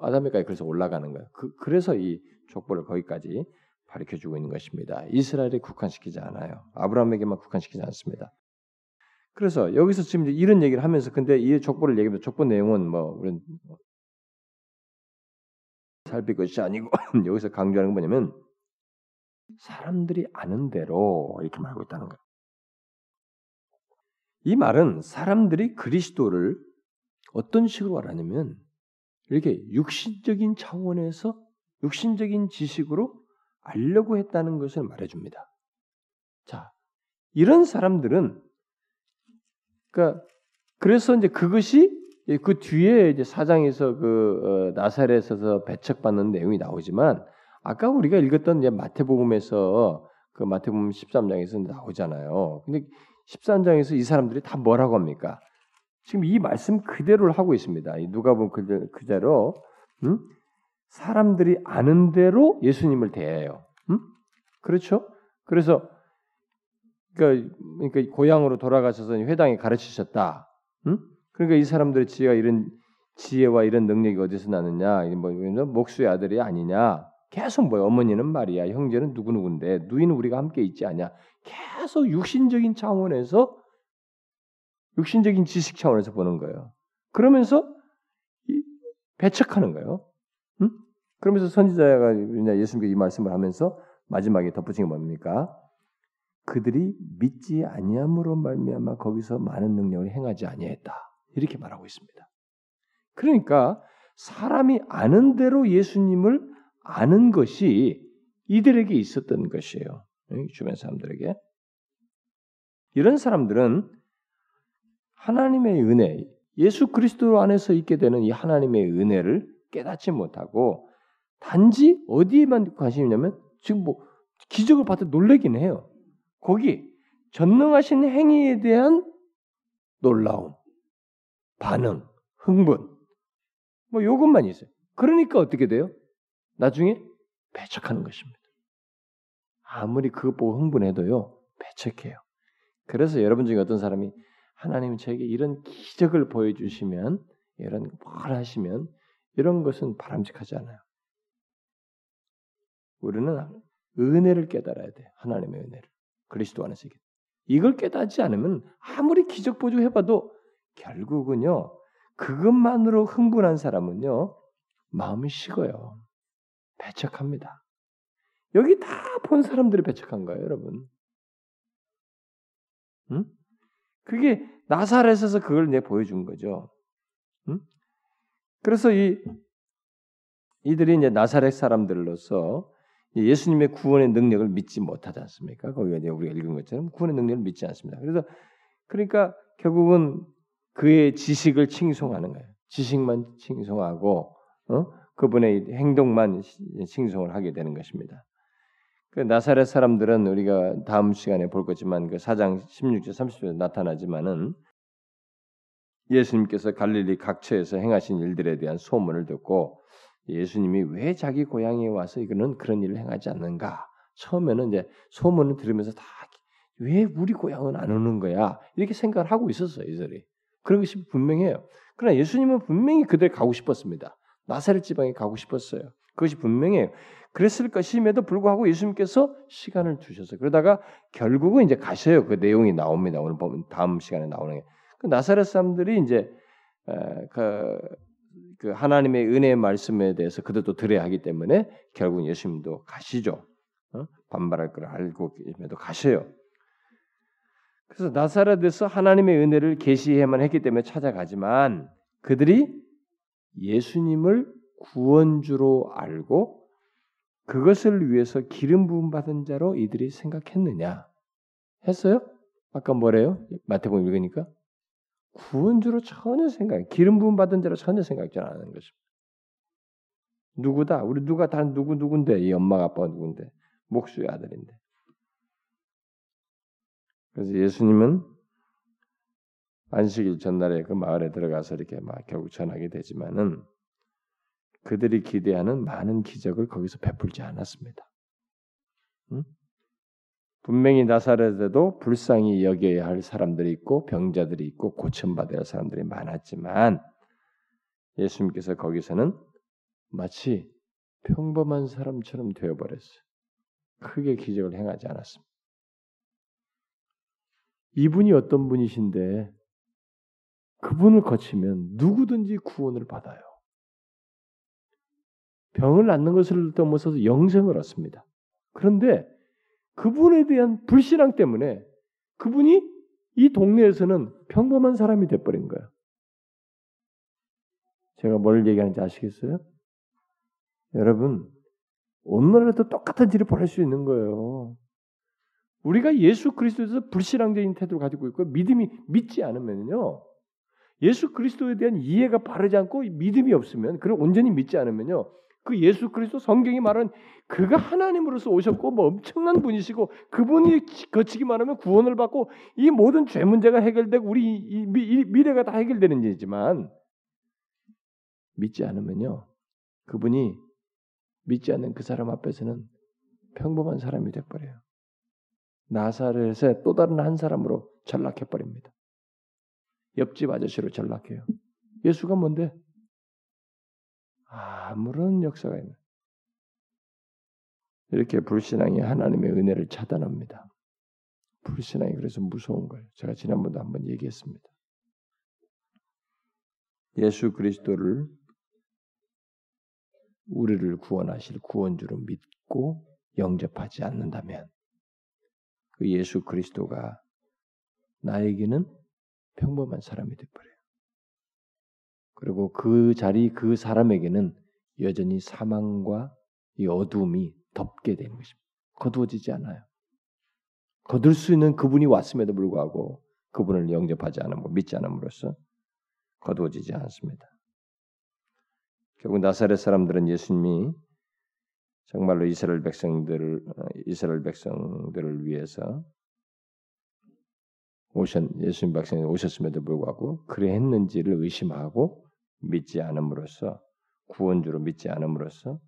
아담에까지 그래서 올라가는 거예요. 그, 그래서 이 족보를 거기까지 가르쳐 주고 있는 것입니다. 이스라엘에 국한시키지 않아요. 아브라함에게만 국한시키지 않습니다. 그래서 여기서 지금 이런 얘기를 하면서 근데 이 족보를 얘기하면 족보 내용은 뭐 우리 살필 것이 아니고 여기서 강조하는 건 뭐냐면 사람들이 아는 대로 이렇게 말하고 있다는 거예요. 이 말은 사람들이 그리스도를 어떤 식으로 알았냐면 이렇게 육신적인 차원에서 육신적인 지식으로 알려고 했다는 것을 말해줍니다. 자, 이런 사람들은 그러니까 그래서 이제 그것이 예, 그 뒤에 이제 사장에서 그 어, 나사렛에서 배척받는 내용이 나오지만 아까 우리가 읽었던 이제 마태복음에서 그 마태복음 13장에서 나오잖아요. 근데 13장에서 이 사람들이 다 뭐라고 합니까? 지금 이 말씀 그대로를 하고 있습니다. 누가 보면 그대로 음? 사람들이 아는 대로 예수님을 대해요. 음? 그렇죠? 그래서 그러니까, 그러니까 고향으로 돌아가셔서 회당에 가르치셨다. 음? 그러니까 이 사람들의 지혜가 이런 지혜와 이런 능력이 어디서 나느냐? 뭐 목수의 아들이 아니냐? 계속 뭐 어머니는 말이야, 형제는 누구 누군데, 누이는 우리가 함께 있지 않냐? 계속 육신적인 차원에서 육신적인 지식 차원에서 보는 거예요. 그러면서 배척하는 거예요. 응? 그러면서 선지자가 예수님께 이 말씀을 하면서 마지막에 덧붙인 게 뭡니까? 그들이 믿지 아니함으로 말미암아 거기서 많은 능력을 행하지 아니했다. 이렇게 말하고 있습니다. 그러니까 사람이 아는 대로 예수님을 아는 것이 이들에게 있었던 것이에요. 주변 사람들에게. 이런 사람들은 하나님의 은혜, 예수 그리스도 안에서 있게 되는 이 하나님의 은혜를 깨닫지 못하고 단지 어디에만 관심이 있냐면 지금 뭐 기적을 받아 놀래긴 해요. 거기 전능하신 행위에 대한 놀라움, 반응, 흥분, 뭐 요것만 있어요. 그러니까 어떻게 돼요? 나중에 배척하는 것입니다. 아무리 그것 보고 흥분해도요, 배척해요. 그래서 여러분 중에 어떤 사람이 하나님 저에게 이런 기적을 보여주시면, 이런 뭘 하시면, 이런 것은 바람직하지 않아요. 우리는 은혜를 깨달아야 돼. 하나님의 은혜를. 그리스도 안에서 이걸 깨닫지 않으면 아무리 기적 보조해봐도 결국은요, 그것만으로 흥분한 사람은요, 마음이 식어요. 배척합니다. 여기 다 본 사람들이 배척한 거예요, 여러분. 응? 그게 나사렛에서 그걸 내 보여준 거죠. 응? 그래서 이 이들이 이제 나사렛 사람들로서 예수님의 구원의 능력을 믿지 못하지 않습니까? 거기가 우리가 읽은 것처럼 구원의 능력을 믿지 않습니다. 그래서 그러니까 결국은 그의 지식을 칭송하는 거예요. 지식만 칭송하고 어? 그분의 행동만 칭송을 하게 되는 것입니다. 그 나사렛 사람들은 우리가 다음 시간에 볼 거지만 그 4장 16절 30절에 나타나지만은 예수님께서 갈릴리 각처에서 행하신 일들에 대한 소문을 듣고 예수님이 왜 자기 고향에 와서 이거는 그런 일을 행하지 않는가? 처음에는 이제 소문을 들으면서 다 왜 우리 고향은 안 오는 거야? 이렇게 생각을 하고 있었어요, 이들이. 그런 것이 분명해요. 그러나 예수님은 분명히 그들 가고 싶었습니다. 나사렛 지방에 가고 싶었어요. 그것이 분명해요. 그랬을 것임에도 불구하고 예수님께서 시간을 두셔서 그러다가 결국은 이제 가셔요. 그 내용이 나옵니다. 오늘 보면 다음 시간에 나오는 게. 그 나사렛 사람들이 이제 그, 그 하나님의 은혜의 말씀에 대해서 그들도 들어야 하기 때문에 결국 예수님도 가시죠. 어? 반발할 걸 알고 계심에도 가셔요. 그래서 나사렛에서 하나님의 은혜를 계시해만 했기 때문에 찾아가지만 그들이 예수님을 구원주로 알고 그것을 위해서 기름 부음 받은 자로 이들이 생각했느냐? 했어요? 아까 뭐래요? 마태복음 읽으니까 구원주로 전혀 생각, 기름 부음 받은 자로 전혀 생각지 않는 것입니다. 누구다? 우리 누가 다 누구 누군데? 이 엄마가 아빠가 누군데? 목수의 아들인데. 그래서 예수님은 안식일 전날에 그 마을에 들어가서 이렇게 막 결국 전하게 되지만은 그들이 기대하는 많은 기적을 거기서 베풀지 않았습니다. 응? 분명히 나사렛에도 불쌍히 여겨야 할 사람들이 있고 병자들이 있고 고침받아야 할 사람들이 많았지만 예수님께서 거기서는 마치 평범한 사람처럼 되어버렸어요. 크게 기적을 행하지 않았습니다. 이분이 어떤 분이신데 그분을 거치면 누구든지 구원을 받아요. 병을 낫는 것을 넘어서서 영생을 얻습니다. 그런데 그분에 대한 불신앙 때문에 그분이 이 동네에서는 평범한 사람이 돼버린 거예요. 제가 뭘 얘기하는지 아시겠어요? 여러분, 오늘날도 똑같은 일을 벌일 수 있는 거예요. 우리가 예수 그리스도에서 불신앙적인 태도를 가지고 있고 믿음이 믿지 않으면요. 예수 그리스도에 대한 이해가 바르지 않고 믿음이 없으면 그걸 온전히 믿지 않으면요. 그 예수 그리스도 성경이 말한 그가 하나님으로서 오셨고 뭐 엄청난 분이시고 그분이 거치기만 하면 구원을 받고 이 모든 죄 문제가 해결되고 우리 이 미래가 다 해결되는 일이지만 믿지 않으면요. 그분이 믿지 않는 그 사람 앞에서는 평범한 사람이 돼버려요. 나사렛의 또 다른 한 사람으로 전락해 버립니다. 옆집 아저씨로 전락해요. 예수가 뭔데? 아무런 역사가 있는 이렇게 불신앙이 하나님의 은혜를 차단합니다. 불신앙이 그래서 무서운 거예요. 제가 지난번도 한번 얘기했습니다. 예수 그리스도를 우리를 구원하실 구원주로 믿고 영접하지 않는다면 그 예수 그리스도가 나에게는 평범한 사람이 되버려요. 그리고 그 자리 그 사람에게는 여전히 사망과 이 어둠이 덮게 되는 것입니다. 거두어지지 않아요. 거둘 수 있는 그분이 왔음에도 불구하고 그분을 영접하지 않음으로 믿지 않음으로써 거두어지지 않습니다. 결국 나사렛 사람들은 예수님이 정말로 이스라엘 백성들을 이스라엘 백성들을 위해서 오셨 예수님 백성이 오셨음에도 불구하고 그래 했는지를 의심하고 믿지 않음으로써 구원주로 믿지 않음으로써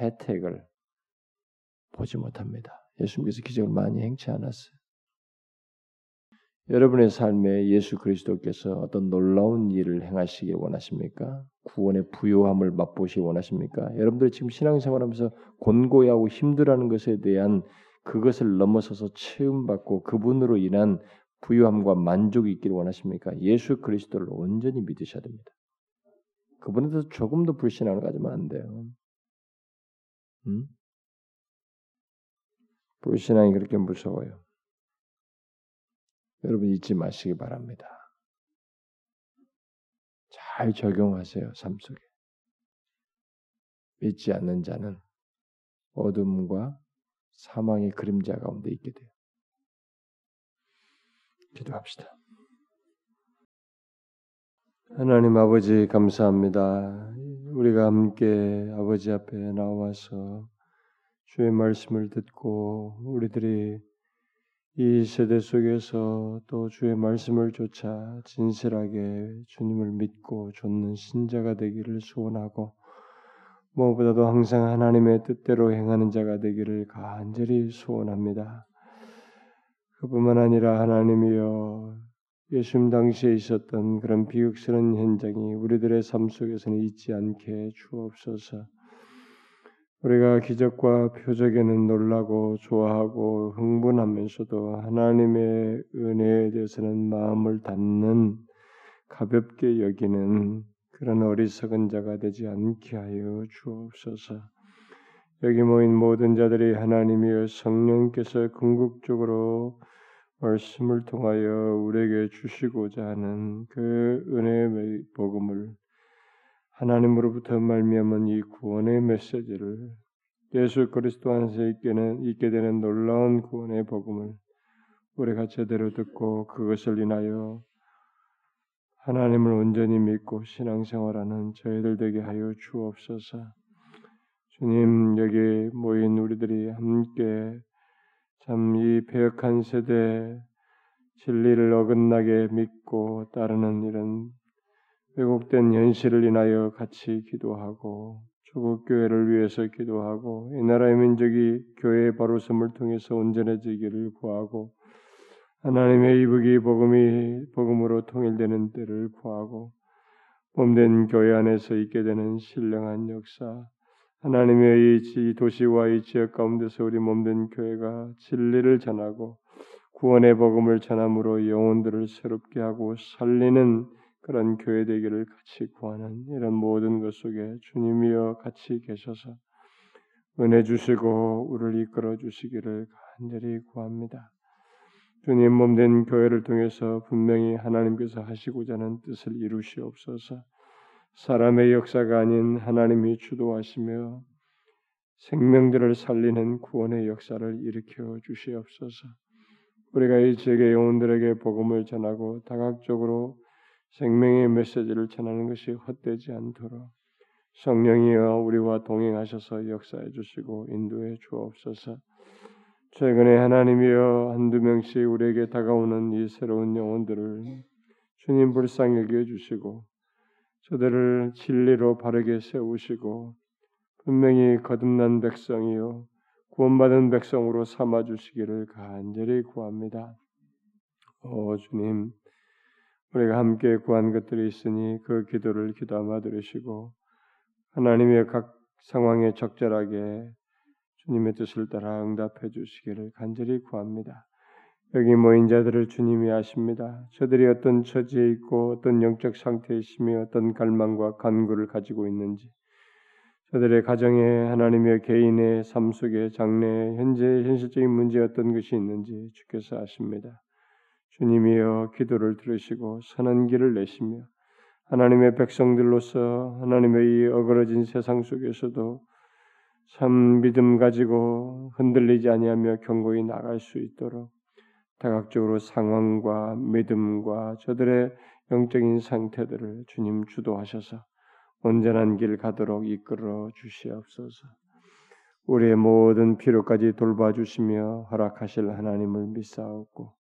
혜택을 보지 못합니다. 예수님께서 기적을 많이 행치 않았어요. 여러분의 삶에 예수 그리스도께서 어떤 놀라운 일을 행하시길 원하십니까? 구원의 부요함을 맛보시기 원하십니까? 여러분들이 지금 신앙생활하면서 곤고해하고 힘들어하는 것에 대한 그것을 넘어서서 체험받고 그분으로 인한 부유함과 만족이 있기를 원하십니까? 예수 그리스도를 온전히 믿으셔야 됩니다. 그분에 대해서 조금 더 불신앙을 가지면 안 돼요. 음? 불신앙이 그렇게 무서워요. 여러분 잊지 마시기 바랍니다. 잘 적용하세요, 삶 속에. 믿지 않는 자는 어둠과 사망의 그림자 가운데 있게 돼요. 기도합시다. 하나님 아버지 감사합니다. 우리가 함께 아버지 앞에 나와서 주의 말씀을 듣고 우리들이 이 세대 속에서 또 주의 말씀을 쫓아 진실하게 주님을 믿고 좇는 신자가 되기를 소원하고 무엇보다도 항상 하나님의 뜻대로 행하는 자가 되기를 간절히 소원합니다. 그뿐만 아니라 하나님이여 예수님 당시에 있었던 그런 비극스러운 현장이 우리들의 삶 속에서는 있지 않게 주옵소서. 우리가 기적과 표적에는 놀라고 좋아하고 흥분하면서도 하나님의 은혜에 대해서는 마음을 닫는 가볍게 여기는 그런 어리석은 자가 되지 않게 하여 주옵소서. 여기 모인 모든 자들이 하나님이여 성령께서 궁극적으로 말씀을 통하여 우리에게 주시고자 하는 그 은혜의 복음을 하나님으로부터 말미암은 이 구원의 메시지를 예수 그리스도 안에서 있게, 있게 되는 놀라운 구원의 복음을 우리가 제대로 듣고 그것을 인하여 하나님을 온전히 믿고 신앙생활하는 저희들 되게 하여 주옵소서. 주님 여기 모인 우리들이 함께 참 이 배역한 세대 진리를 어긋나게 믿고 따르는 이런 왜곡된 현실을 인하여 같이 기도하고 조국 교회를 위해서 기도하고 이 나라의 민족이 교회의 바로섬을 통해서 온전해지기를 구하고 하나님의 이북이 복음이 복음으로 통일되는 때를 구하고 몸된 교회 안에서 있게 되는 신령한 역사 하나님의 이 도시와 이 지역 가운데서 우리 몸된 교회가 진리를 전하고 구원의 복음을 전함으로 영혼들을 새롭게 하고 살리는 그런 교회 되기를 같이 구하는 이런 모든 것 속에 주님이여 같이 계셔서 은혜 주시고 우리를 이끌어 주시기를 간절히 구합니다. 주님 몸된 교회를 통해서 분명히 하나님께서 하시고자 하는 뜻을 이루시옵소서. 사람의 역사가 아닌 하나님이 주도하시며 생명들을 살리는 구원의 역사를 일으켜 주시옵소서. 우리가 이 지역의 영혼들에게 복음을 전하고 다각적으로 생명의 메시지를 전하는 것이 헛되지 않도록 성령이여 우리와 동행하셔서 역사해 주시고 인도해 주옵소서. 최근에 하나님이여 한두 명씩 우리에게 다가오는 이 새로운 영혼들을 주님 불쌍히 여겨 주시고 저들을 진리로 바르게 세우시고 분명히 거듭난 백성이요 구원받은 백성으로 삼아 주시기를 간절히 구합니다. 오 주님 우리가 함께 구한 것들이 있으니 그 기도를 기도하마 들으시고 하나님의 각 상황에 적절하게 주님의 뜻을 따라 응답해 주시기를 간절히 구합니다. 여기 모인 자들을 주님이 아십니다. 저들이 어떤 처지에 있고 어떤 영적 상태에 있으며 어떤 갈망과 간구를 가지고 있는지 저들의 가정에 하나님의 개인의 삶 속에 장래 현재 현실적인 문제 어떤 것이 있는지 주께서 아십니다. 주님이여 기도를 들으시고 선한 길을 내시며 하나님의 백성들로서 하나님의 이 어그러진 세상 속에서도 참 믿음 가지고 흔들리지 아니하며 경고히 나갈 수 있도록 다각적으로 상황과 믿음과 저들의 영적인 상태들을 주님 주도하셔서 온전한 길 가도록 이끌어 주시옵소서. 우리의 모든 필요까지 돌봐주시며 허락하실 하나님을 믿사옵고